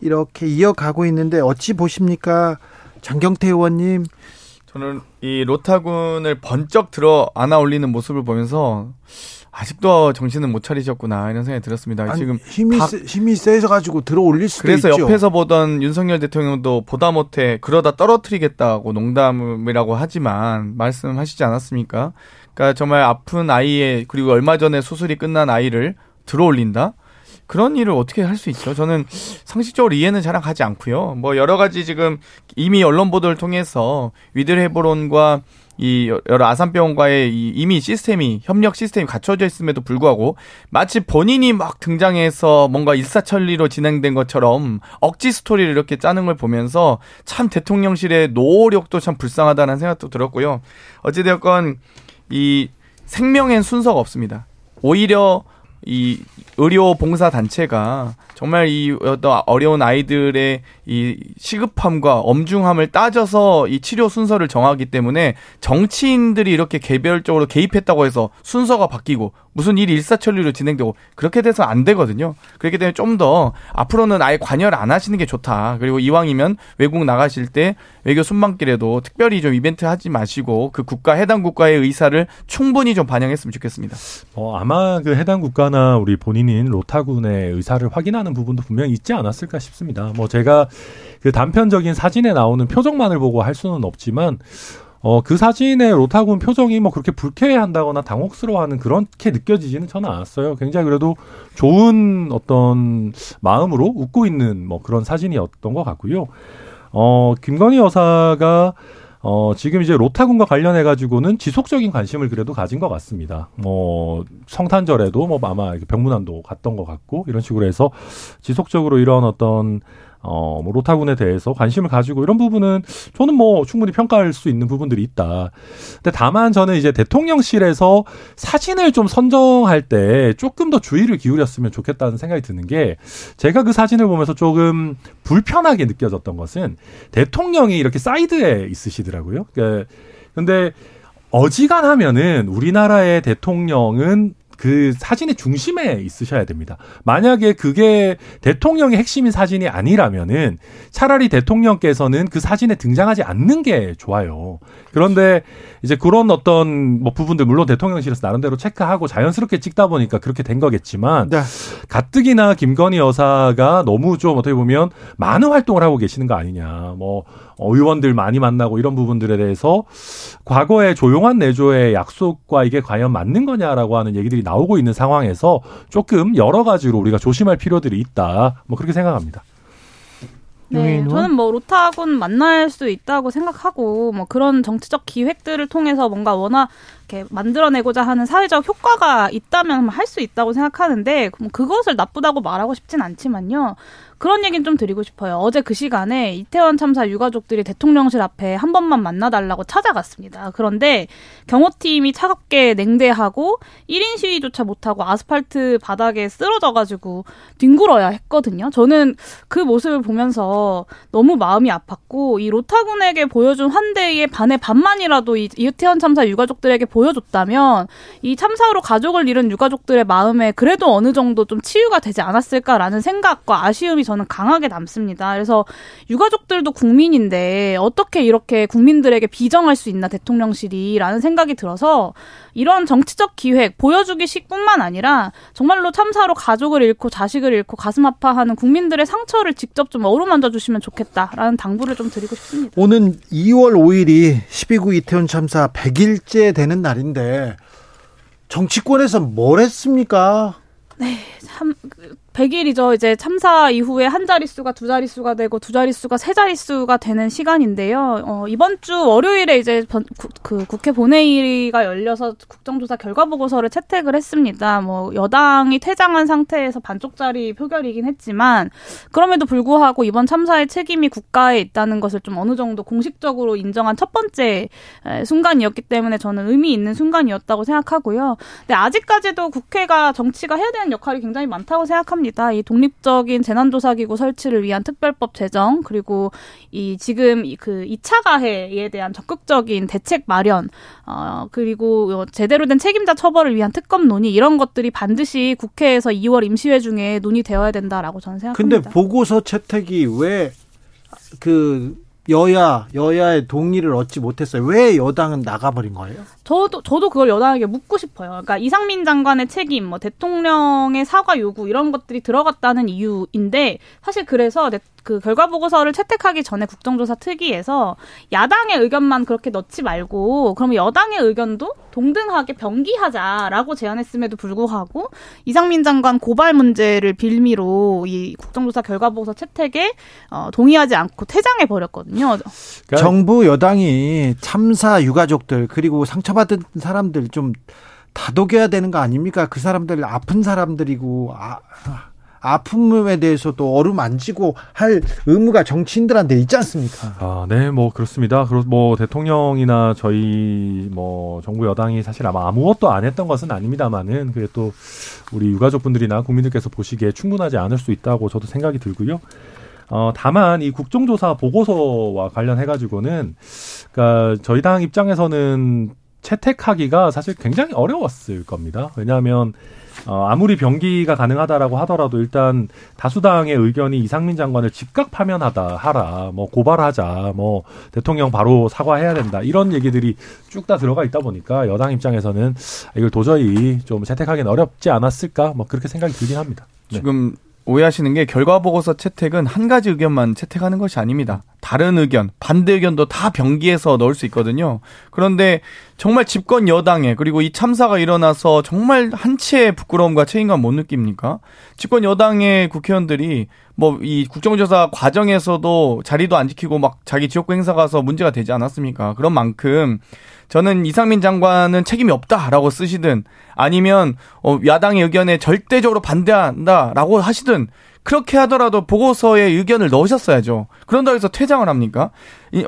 이렇게 이어가고 있는데 어찌 보십니까? 장경태 의원님. 저는 이 로타군을 번쩍 들어 안아 올리는 모습을 보면서 아직도 정신은 못 차리셨구나 이런 생각이 들었습니다. 아니, 지금 힘이 박... 세, 힘이 세서 가지고 들어 올릴 수도 그래서 있죠. 옆에서 보던 윤석열 대통령도 보다 못해 그러다 떨어뜨리겠다고 농담이라고 하지만 말씀하시지 않았습니까? 그러니까 정말 아픈 아이의 그리고 얼마 전에 수술이 끝난 아이를 들어 올린다. 그런 일을 어떻게 할 수 있죠? 저는 상식적으로 이해는 잘 가지 않고요. 뭐 여러 가지 지금 이미 언론 보도를 통해서 위들 헤브론과 이 여러 아산병원과의 이 이미 시스템이 협력 시스템이 갖춰져 있음에도 불구하고 마치 본인이 막 등장해서 뭔가 일사천리로 진행된 것처럼 억지 스토리를 이렇게 짜는 걸 보면서 참 대통령실의 노력도 참 불쌍하다는 생각도 들었고요. 어찌되었건 이 생명엔 순서가 없습니다. 오히려 이 의료 봉사 단체가 정말 이 어려운 아이들의 이 시급함과 엄중함을 따져서 이 치료 순서를 정하기 때문에 정치인들이 이렇게 개별적으로 개입했다고 해서 순서가 바뀌고 무슨 일이 일사천리로 진행되고 그렇게 돼서 안 되거든요. 그렇기 때문에 좀 더 앞으로는 아예 관여를 안 하시는 게 좋다. 그리고 이왕이면 외국 나가실 때 외교 순방길에도 특별히 좀 이벤트 하지 마시고 그 국가 해당 국가의 의사를 충분히 좀 반영했으면 좋겠습니다. 어, 아마 그 해당 국가나 우리 본인인 로타군의 의사를 확인하는 부분도 분명히 있지 않았을까 싶습니다. 뭐 제가 그 단편적인 사진에 나오는 표정만을 보고 할 수는 없지만 어, 그 사진의 로타군 표정이 뭐 그렇게 불쾌해한다거나 당혹스러워하는 그렇게 느껴지지는 저는 않았어요. 굉장히 그래도 좋은 어떤 마음으로 웃고 있는 뭐 그런 사진이었던 것 같고요. 어, 김건희 여사가 어, 지금 이제 로타군과 관련해 가지고는 지속적인 관심을 그래도 가진 것 같습니다. 뭐 성탄절에도 뭐 아마 병문안도 갔던 것 같고 이런 식으로 해서 지속적으로 이런 어떤 어, 뭐 로타군에 대해서 관심을 가지고 이런 부분은 저는 뭐 충분히 평가할 수 있는 부분들이 있다. 근데 다만 저는 이제 대통령실에서 사진을 좀 선정할 때 조금 더 주의를 기울였으면 좋겠다는 생각이 드는 게 제가 그 사진을 보면서 조금 불편하게 느껴졌던 것은 대통령이 이렇게 사이드에 있으시더라고요. 그러니까 근데 어지간하면은 우리나라의 대통령은 그 사진의 중심에 있으셔야 됩니다. 만약에 그게 대통령의 핵심인 사진이 아니라면은 차라리 대통령께서는 그 사진에 등장하지 않는 게 좋아요. 그런데 이제 그런 어떤 뭐 부분들 물론 대통령실에서 나름대로 체크하고 자연스럽게 찍다 보니까 그렇게 된 거겠지만 네. 가뜩이나 김건희 여사가 너무 좀 어떻게 보면 많은 활동을 하고 계시는 거 아니냐. 뭐 의원들 많이 만나고 이런 부분들에 대해서 과거에 조용한 내조의 약속과 이게 과연 맞는 거냐라고 하는 얘기들이 나오고 있는 상황에서 조금 여러 가지로 우리가 조심할 필요들이 있다. 뭐 그렇게 생각합니다. 네, 저는 뭐 로타군 만날 수 있다고 생각하고 뭐 그런 정치적 기획들을 통해서 뭔가 워낙 이렇게 만들어내고자 하는 사회적 효과가 있다면 할 수 있다고 생각하는데 뭐 그것을 나쁘다고 말하고 싶진 않지만요. 그런 얘기는 좀 드리고 싶어요. 어제 그 시간에 이태원 참사 유가족들이 대통령실 앞에 한 번만 만나달라고 찾아갔습니다. 그런데 경호팀이 차갑게 냉대하고 1인 시위조차 못하고 아스팔트 바닥에 쓰러져가지고 뒹굴어야 했거든요. 저는 그 모습을 보면서 너무 마음이 아팠고 이 로타군에게 보여준 환대의 반의 반만이라도 이 이태원 참사 유가족들에게 보여줬다면 이 참사로 가족을 잃은 유가족들의 마음에 그래도 어느 정도 좀 치유가 되지 않았을까라는 생각과 아쉬움이 저는 강하게 남습니다. 그래서 유가족들도 국민인데 어떻게 이렇게 국민들에게 비정할 수 있나 대통령실이라는 생각이 들어서 이런 정치적 기획 보여주기식뿐만 아니라 정말로 참사로 가족을 잃고 자식을 잃고 가슴 아파하는 국민들의 상처를 직접 좀 어루만져 주시면 좋겠다라는 당부를 좀 드리고 싶습니다. 오는 2월 5일이 12구 이태원 참사 100일째 되는 날인데 정치권에서 뭘 했습니까? 네, 참 100일이죠. 이제 참사 이후에 한 자릿수가 두 자릿수가 되고 두 자릿수가 세 자릿수가 되는 시간인데요. 어, 이번 주 월요일에 이제 번, 구, 그 국회 본회의가 열려서 국정조사 결과 보고서를 채택을 했습니다. 뭐 여당이 퇴장한 상태에서 반쪽짜리 표결이긴 했지만 그럼에도 불구하고 이번 참사의 책임이 국가에 있다는 것을 좀 어느 정도 공식적으로 인정한 첫 번째 순간이었기 때문에 저는 의미 있는 순간이었다고 생각하고요. 근데 아직까지도 국회가 정치가 해야 되는 역할이 굉장히 많다고 생각합니다. 합니다. 이 독립적인 재난조사기구 설치를 위한 특별법 제정 그리고 이 지금 그 2차 가해에 대한 적극적인 대책 마련 어 그리고 제대로 된 책임자 처벌을 위한 특검 논의 이런 것들이 반드시 국회에서 2월 임시회 중에 논의되어야 된다라고 저는 생각합니다. 근데 보고서 채택이 왜 그 여야 여야의 동의를 얻지 못했어요. 왜 여당은 나가버린 거예요? 저도 저도 그걸 여당에게 묻고 싶어요. 그러니까 이상민 장관의 책임, 뭐 대통령의 사과 요구 이런 것들이 들어갔다는 이유인데 사실 그래서 그 결과 보고서를 채택하기 전에 국정조사 특위에서 야당의 의견만 그렇게 넣지 말고 그러면 여당의 의견도 동등하게 병기하자라고 제안했음에도 불구하고 이상민 장관 고발 문제를 빌미로 이 국정조사 결과 보고서 채택에 어, 동의하지 않고 퇴장해 버렸거든요. 그러니까 정부 여당이 참사 유가족들 그리고 상처받은 사람들 좀 다독여야 되는 거 아닙니까? 그 사람들 아픈 사람들이고 아, 아픔에 대해서도 어루만지고 할 의무가 정치인들한테 있지 않습니까? 아, 네, 뭐 그렇습니다. 그리고 뭐 대통령이나 저희 뭐 정부 여당이 사실 아마 아무것도 안 했던 것은 아닙니다만은 그게 또 우리 유가족분들이나 국민들께서 보시기에 충분하지 않을 수 있다고 저도 생각이 들고요. 어, 다만 이 국정조사 보고서와 관련해 가지고는 그러니까 저희 당 입장에서는 채택하기가 사실 굉장히 어려웠을 겁니다. 왜냐하면 어, 아무리 병기가 가능하다라고 하더라도 일단 다수당의 의견이 이상민 장관을 즉각 파면하다 하라, 뭐 고발하자, 뭐 대통령 바로 사과해야 된다 이런 얘기들이 쭉 다 들어가 있다 보니까 여당 입장에서는 이걸 도저히 좀 채택하기는 어렵지 않았을까, 뭐 그렇게 생각이 들긴 합니다. 네. 지금 오해하시는 게 결과 보고서 채택은 한 가지 의견만 채택하는 것이 아닙니다. 다른 의견, 반대 의견도 다 병기해서 넣을 수 있거든요. 그런데 정말 집권 여당에 그리고 이 참사가 일어나서 정말 한치의 부끄러움과 책임감 못 느낍니까? 집권 여당의 국회의원들이 뭐 이 국정조사 과정에서도 자리도 안 지키고 막 자기 지역구 행사 가서 문제가 되지 않았습니까? 그런 만큼 저는 이상민 장관은 책임이 없다라고 쓰시든 아니면 어 야당의 의견에 절대적으로 반대한다라고 하시든 그렇게 하더라도 보고서에 의견을 넣으셨어야죠. 그런다고 해서 퇴장을 합니까?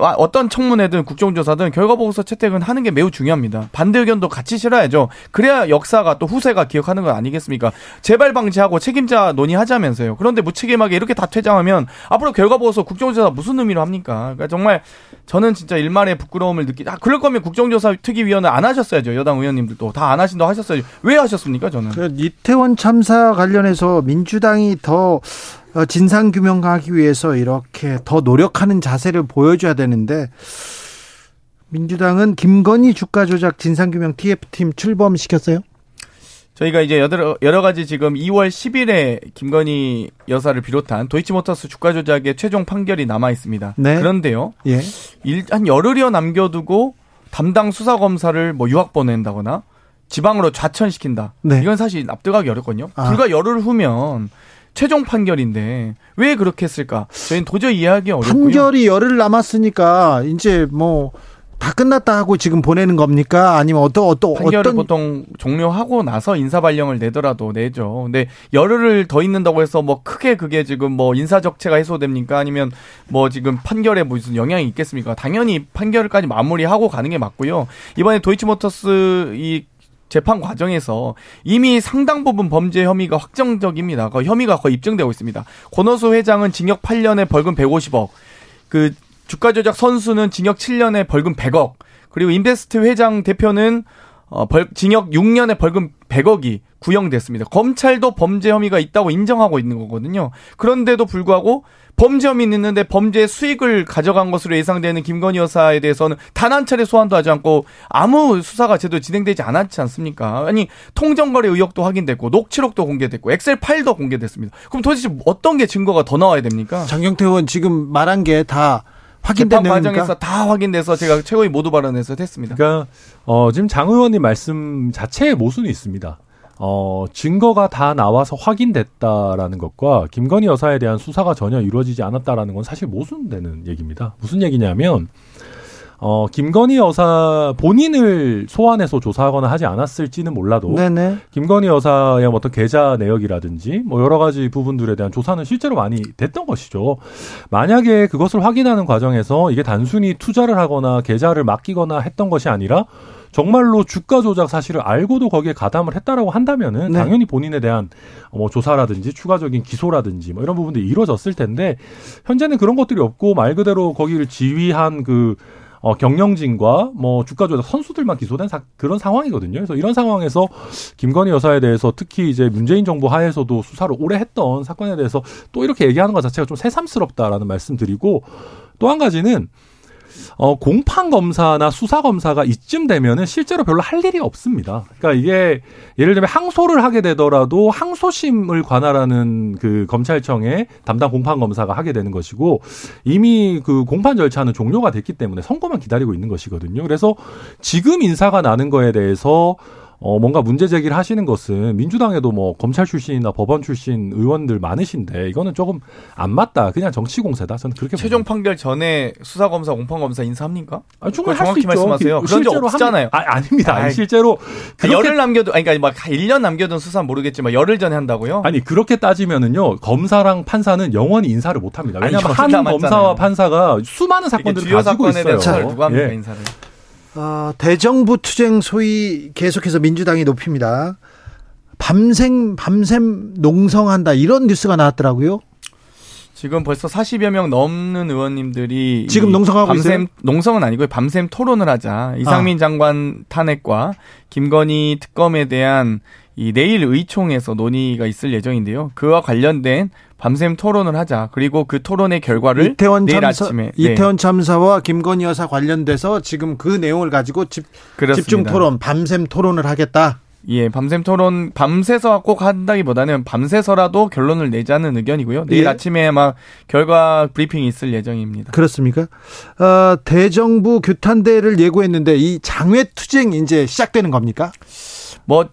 아, 어떤 청문회든 국정조사든 결과보고서 채택은 하는 게 매우 중요합니다. 반대 의견도 같이 실어야죠. 그래야 역사가 또 후세가 기억하는 거 아니겠습니까? 재발 방지하고 책임자 논의하자면서요. 그런데 무책임하게 이렇게 다 퇴장하면 앞으로 결과보고서 국정조사 무슨 의미로 합니까? 그러니까 정말 저는 진짜 일말의 부끄러움을 느끼. 아 그럴 거면 국정조사 특위위원회 안 하셨어야죠. 여당 의원님들도 다 안 하신다고 하셨어요. 왜 하셨습니까? 저는. 그 이태원 참사 관련해서 민주당이 더 어, 진상 규명하기 위해서 이렇게 더 노력하는 자세를 보여줘야 되는데 민주당은 김건희 주가 조작 진상 규명 TF팀 출범시켰어요? 저희가 이제 여러, 여러 가지 지금 2월 10일에 김건희 여사를 비롯한 도이치모터스 주가 조작의 최종 판결이 남아 있습니다. 네. 그런데요. 예. 일, 한 열흘여 남겨두고 담당 수사 검사를 뭐 유학 보낸다거나 지방으로 좌천시킨다. 네. 이건 사실 납득하기 어렵거든요. 아. 불과 열흘 후면 최종 판결인데 왜 그렇게 했을까? 저희는 도저히 이해하기 어렵고요. 판결이 열흘 남았으니까 이제 뭐 다 끝났다 하고 지금 보내는 겁니까? 아니면 어떤 어떤 판결을 어떤... 보통 종료하고 나서 인사 발령을 내더라도 내죠. 근데 열흘을 더 있는다고 해서 뭐 크게 그게 지금 뭐 인사 적체가 해소됩니까? 아니면 뭐 지금 판결에 무슨 영향이 있겠습니까? 당연히 판결까지 마무리하고 가는 게 맞고요. 이번에 도이치모터스 이 재판 과정에서 이미 상당 부분 범죄 혐의가 확정적입니다. 그 혐의가 거의 입증되고 있습니다. 권호수 회장은 징역 8년에 벌금 150억, 그 주가 조작 선수는 징역 7년에 벌금 100억, 그리고 인베스트 회장 대표는 어, 벌, 징역 6년에 벌금 100억이 구형됐습니다. 검찰도 범죄 혐의가 있다고 인정하고 있는 거거든요. 그런데도 불구하고 범죄 혐의 있는데 범죄 수익을 가져간 것으로 예상되는 김건희 여사에 대해서는 단 한 차례 소환도 하지 않고 아무 수사가 제대로 진행되지 않았지 않습니까? 아니 통정거래 의혹도 확인됐고 녹취록도 공개됐고 엑셀 파일도 공개됐습니다. 그럼 도대체 어떤 게 증거가 더 나와야 됩니까? 장경태 의원 지금 말한 게다 확인된 재판 과정에서 다 확인돼서 제가 최고위 모두 발언에서 했습니다. 그러니까 어, 지금 장 의원님 말씀 자체에 모순이 있습니다. 어, 증거가 다 나와서 확인됐다라는 것과 김건희 여사에 대한 수사가 전혀 이루어지지 않았다라는 건 사실 모순되는 얘기입니다. 무슨 얘기냐면 어, 김건희 여사 본인을 소환해서 조사하거나 하지 않았을지는 몰라도 네네. 김건희 여사의 어떤 계좌 내역이라든지 뭐 여러 가지 부분들에 대한 조사는 실제로 많이 됐던 것이죠. 만약에 그것을 확인하는 과정에서 이게 단순히 투자를 하거나 계좌를 맡기거나 했던 것이 아니라 정말로 주가 조작 사실을 알고도 거기에 가담을 했다라고 한다면은 네. 당연히 본인에 대한 뭐 조사라든지 추가적인 기소라든지 뭐 이런 부분들이 이루어졌을 텐데 현재는 그런 것들이 없고 말 그대로 거기를 지휘한 그 어, 경영진과 뭐 주가 조작 선수들만 기소된 사, 그런 상황이거든요. 그래서 이런 상황에서 김건희 여사에 대해서 특히 이제 문재인 정부 하에서도 수사를 오래 했던 사건에 대해서 또 이렇게 얘기하는 것 자체가 좀 새삼스럽다라는 말씀드리고 또 한 가지는 어, 공판 검사나 수사 검사가 이쯤 되면은 실제로 별로 할 일이 없습니다. 그러니까 이게 예를 들면 항소를 하게 되더라도 항소심을 관할하는 그 검찰청의 담당 공판 검사가 하게 되는 것이고 이미 그 공판 절차는 종료가 됐기 때문에 선고만 기다리고 있는 것이거든요. 그래서 지금 인사가 나는 거에 대해서 어, 뭔가 문제 제기를 하시는 것은 민주당에도 뭐 검찰 출신이나 법원 출신 의원들 많으신데 이거는 조금 안 맞다. 그냥 정치 공세다. 저는 그렇게 최종 봅니다. 판결 전에 수사 검사, 공판 검사 인사합니까? 아, 충분히 정확히 말씀하세요. 그런 적 없잖아요. 아, 아닙니다. 아니, 실제로 그렇게... 열흘 남겨도 아니 그러니까 막 1년 남겨둔 수사 모르겠지만 열흘 전에 한다고요? 아니, 그렇게 따지면은요. 검사랑 판사는 영원히 인사를 못 합니다. 왜냐하면 한 검사와 판사가 수많은 사건들을 가지고 있어요. 누가 합니까, 예. 인사를? 어, 대정부 투쟁 소위 계속해서 민주당이 높입니다. 밤샘 밤샘 농성한다 이런 뉴스가 나왔더라고요. 지금 벌써 40여 명 넘는 의원님들이 지금 농성하고 밤샘, 있어요? 농성은 아니고요. 밤샘 토론을 하자. 이상민 아. 장관 탄핵과 김건희 특검에 대한 이 내일 의총에서 논의가 있을 예정인데요. 그와 관련된 밤샘 토론을 하자. 그리고 그 토론의 결과를 이태원 내일 참사, 아침에 네. 이태원 참사와 김건희 여사 관련돼서 지금 그 내용을 가지고 집, 집중 토론, 밤샘 토론을 하겠다. 예, 밤샘 토론 밤새서 꼭 한다기보다는 밤새서라도 결론을 내자는 의견이고요. 내일 예. 아침에 아마 결과 브리핑이 있을 예정입니다. 그렇습니까? 어, 대정부 규탄대를 예고했는데 이 장외 투쟁 이제 시작되는 겁니까? 뭐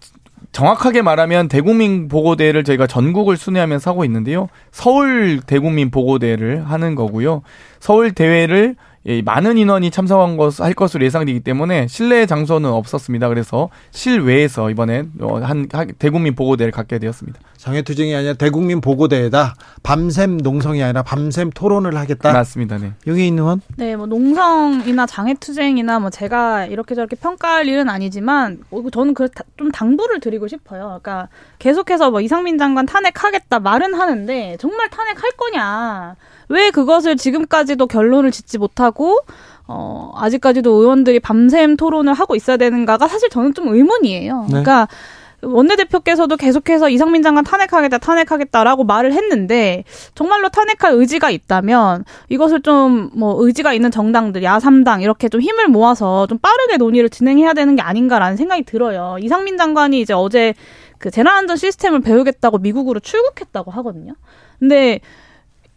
정확하게 말하면 대국민 보고대회를 저희가 전국을 순회하면서 하고 있는데요. 서울 대국민 보고대회를 하는 거고요. 서울 대회를 예, 많은 인원이 참석한 것, 할 것으로 예상되기 때문에 실내 장소는 없었습니다. 그래서 실외에서 이번에 어, 한, 한 대국민 보고대를 갖게 되었습니다. 장애투쟁이 아니라 대국민 보고대회다. 밤샘 농성이 아니라 밤샘 토론을 하겠다. 맞습니다. 네. 용해인 의원? 네, 뭐 농성이나 장애투쟁이나 뭐 제가 이렇게 저렇게 평가할 일은 아니지만 뭐 저는 그 좀 당부를 드리고 싶어요. 그러니까 계속해서 뭐 이상민 장관 탄핵하겠다 말은 하는데 정말 탄핵할 거냐? 왜 그것을 지금까지도 결론을 짓지 못하고 어, 아직까지도 의원들이 밤샘 토론을 하고 있어야 되는가가 사실 저는 좀 의문이에요. 네. 그러니까 원내대표께서도 계속해서 이상민 장관 탄핵하겠다, 탄핵하겠다라고 말을 했는데 정말로 탄핵할 의지가 있다면 이것을 좀 뭐 의지가 있는 정당들, 야삼당 이렇게 좀 힘을 모아서 좀 빠르게 논의를 진행해야 되는 게 아닌가라는 생각이 들어요. 이상민 장관이 이제 어제 그 재난안전 시스템을 배우겠다고 미국으로 출국했다고 하거든요. 근데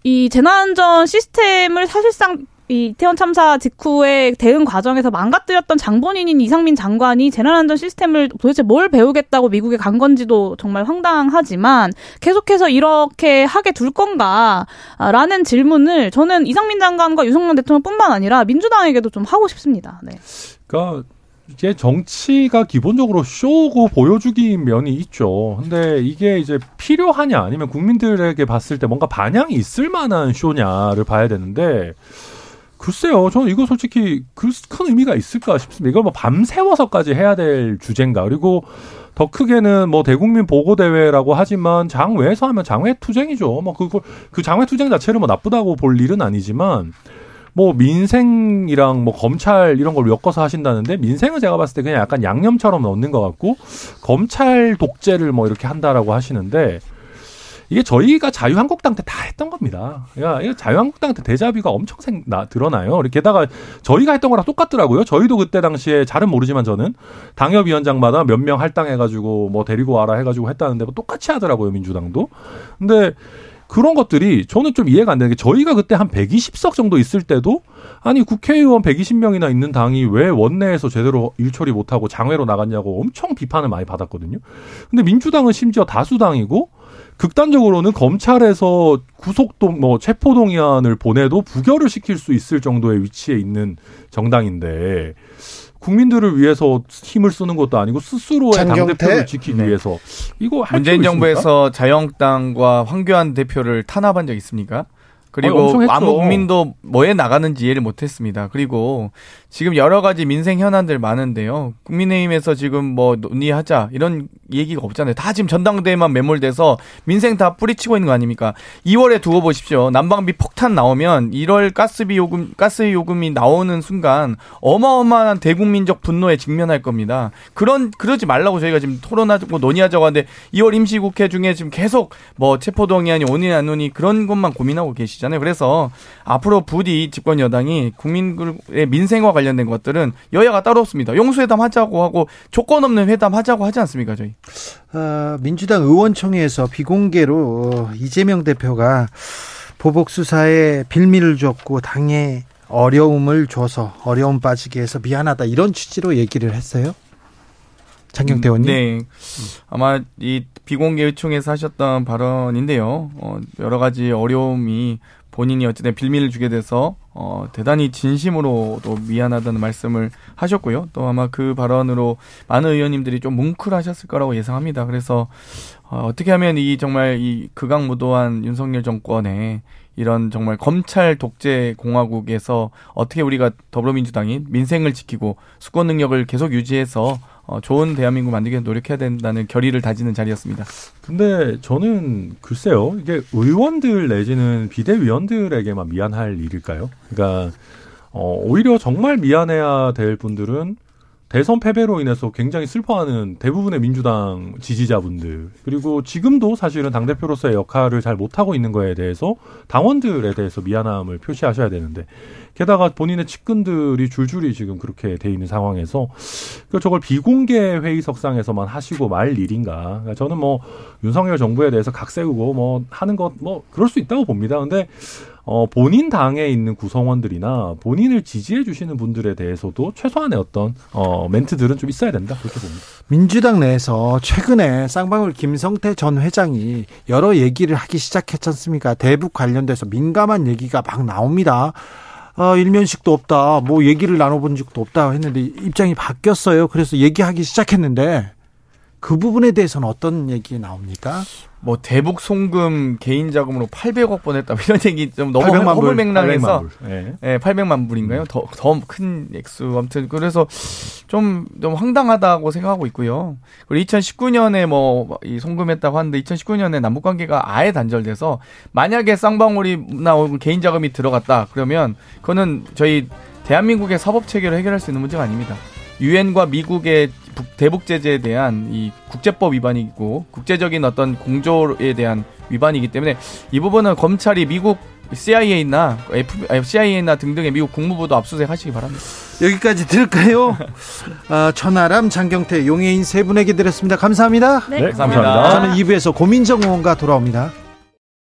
이 재난안전 시스템을 사실상 이 이태원 참사 직후에 대응 과정에서 망가뜨렸던 장본인인 이상민 장관이 재난안전 시스템을 도대체 뭘 배우겠다고 미국에 간 건지도 정말 황당하지만 계속해서 이렇게 하게 둘 건가라는 질문을 저는 이상민 장관과 유승만 대통령뿐만 아니라 민주당에게도 좀 하고 싶습니다. 네. 그러니까 이게 정치가 기본적으로 쇼고 보여주기 면이 있죠. 근데 이게 이제 필요하냐 아니면 국민들에게 봤을 때 뭔가 반향이 있을 만한 쇼냐를 봐야 되는데 글쎄요, 저는 이거 솔직히 큰 의미가 있을까 싶습니다. 이걸 뭐 밤새워서까지 해야 될 주제인가. 그리고 더 크게는 뭐 대국민 보고 대회라고 하지만 장외에서 하면 장외 투쟁이죠. 뭐 그걸, 그 장외 투쟁 자체를 뭐 나쁘다고 볼 일은 아니지만 뭐 민생이랑 뭐 검찰 이런 걸 엮어서 하신다는데 민생은 제가 봤을 때 그냥 약간 양념처럼 넣는 것 같고 검찰 독재를 뭐 이렇게 한다라고 하시는데 이게 저희가 자유한국당 때 다 했던 겁니다. 야, 이거 자유한국당 때 대자비가 엄청 생, 나, 드러나요. 게다가 저희가 했던 거랑 똑같더라고요. 저희도 그때 당시에 잘은 모르지만 저는 당협위원장마다 몇 명 할당해가지고 뭐 데리고 와라 해가지고 했다는데 뭐 똑같이 하더라고요. 민주당도. 근데 그런 것들이 저는 좀 이해가 안 되는 게 저희가 그때 한 120석 정도 있을 때도 아니 국회의원 120명이나 있는 당이 왜 원내에서 제대로 일처리 못하고 장외로 나갔냐고 엄청 비판을 많이 받았거든요. 근데 민주당은 심지어 다수당이고 극단적으로는 검찰에서 구속동 뭐 체포동의안을 보내도 부결을 시킬 수 있을 정도의 위치에 있는 정당인데 국민들을 위해서 힘을 쓰는 것도 아니고 스스로의 당 대표를 지키기 네. 위해서 이거 문재인 정부에서 자유한국당과 황교안 대표를 탄압한 적 있습니까? 그리고 아무 국민도 뭐에 나가는지 이해를 못했습니다. 그리고 지금 여러 가지 민생 현안들 많은데요. 국민의힘에서 지금 뭐 논의하자 이런 얘기가 없잖아요. 다 지금 전당대회만 매몰돼서 민생 다 뿌리치고 있는 거 아닙니까? 2월에 두고 보십시오. 난방비 폭탄 나오면 1월 가스비 요금 가스 요금이 나오는 순간 어마어마한 대국민적 분노에 직면할 겁니다. 그런 그러지 말라고 저희가 지금 토론하고 논의하자고 하는데 2월 임시국회 중에 지금 계속 뭐 체포동의안이 오니 안 오니 그런 것만 고민하고 계시잖아요. 그래서 앞으로 부디 집권 여당이 국민의 민생과 관련된 것들은 여야가 따로 없습니다. 용수회담 하자고 하고 조건 없는 회담 하자고 하지 않습니까, 저희? 어, 민주당 의원총회에서 비공개로 이재명 대표가 보복 수사에 빌미를 줬고 당에 어려움을 줘서 어려움 빠지게 해서 미안하다 이런 취지로 얘기를 했어요. 장경태 의원님. 네. 아마 이 비공개 의총에서 하셨던 발언인데요. 어, 여러 가지 어려움이 본인이 어쨌든 빌미를 주게 돼서 어, 대단히 진심으로도 미안하다는 말씀을 하셨고요. 또 아마 그 발언으로 많은 의원님들이 좀 뭉클하셨을 거라고 예상합니다. 그래서 어, 어떻게 하면 이 정말 이 극악무도한 윤석열 정권의 이런 정말 검찰 독재 공화국에서 어떻게 우리가 더불어민주당이 민생을 지키고 수권 능력을 계속 유지해서 어, 좋은 대한민국 만들기 위해 노력해야 된다는 결의를 다지는 자리였습니다. 근데 저는 글쎄요, 이게 의원들 내지는 비대위원들에게만 미안할 일일까요? 그러니까 어, 오히려 정말 미안해야 될 분들은 대선 패배로 인해서 굉장히 슬퍼하는 대부분의 민주당 지지자분들 그리고 지금도 사실은 당 대표로서의 역할을 잘 못하고 있는 거에 대해서 당원들에 대해서 미안함을 표시하셔야 되는데 게다가 본인의 측근들이 줄줄이 지금 그렇게 돼 있는 상황에서 그 저걸 비공개 회의석상에서만 하시고 말 일인가? 그러니까 저는 뭐 윤석열 정부에 대해서 각 세우고 뭐 하는 것 뭐 그럴 수 있다고 봅니다. 근데 어, 본인 당에 있는 구성원들이나 본인을 지지해 주시는 분들에 대해서도 최소한의 어떤 어, 멘트들은 좀 있어야 된다 그렇게 봅니다. 민주당 내에서 최근에 쌍방울 김성태 전 회장이 여러 얘기를 하기 시작했지 않습니까? 대북 관련돼서 민감한 얘기가 막 나옵니다. 어, 일면식도 없다. 뭐 얘기를 나눠본 적도 없다 했는데 입장이 바뀌었어요. 그래서 얘기하기 시작했는데 그 부분에 대해서는 어떤 얘기 나옵니까? 뭐 대북 송금 개인 자금으로 800억 보냈다 뭐 이런 얘기 좀 너무 800만 불. 허물맹랑해서 800만 불. 예. 예, 800만 불인가요? 더 더 큰 액수 아무튼 그래서 좀좀 황당하다고 생각하고 있고요. 그리고 2019년에 뭐 이 송금했다고 하는데 2019년에 남북 관계가 아예 단절돼서 만약에 쌍방울이나 개인 자금이 들어갔다 그러면 그거는 저희 대한민국의 사법 체계로 해결할 수 있는 문제가 아닙니다. 유엔과 미국의 북- 대북 제재에 대한 이 국제법 위반이고 국제적인 어떤 공조에 대한 위반이기 때문에 이 부분은 검찰이 미국 CIA나 F, CIA나 등등의 미국 국무부도 압수수색 하시기 바랍니다. 여기까지 들을까요? 아, 천하람, 장경태, 용해인 세 분에게 드렸습니다. 감사합니다. 네. 네, 감사합니다. 저는 2부에서 고민정 의원과 돌아옵니다.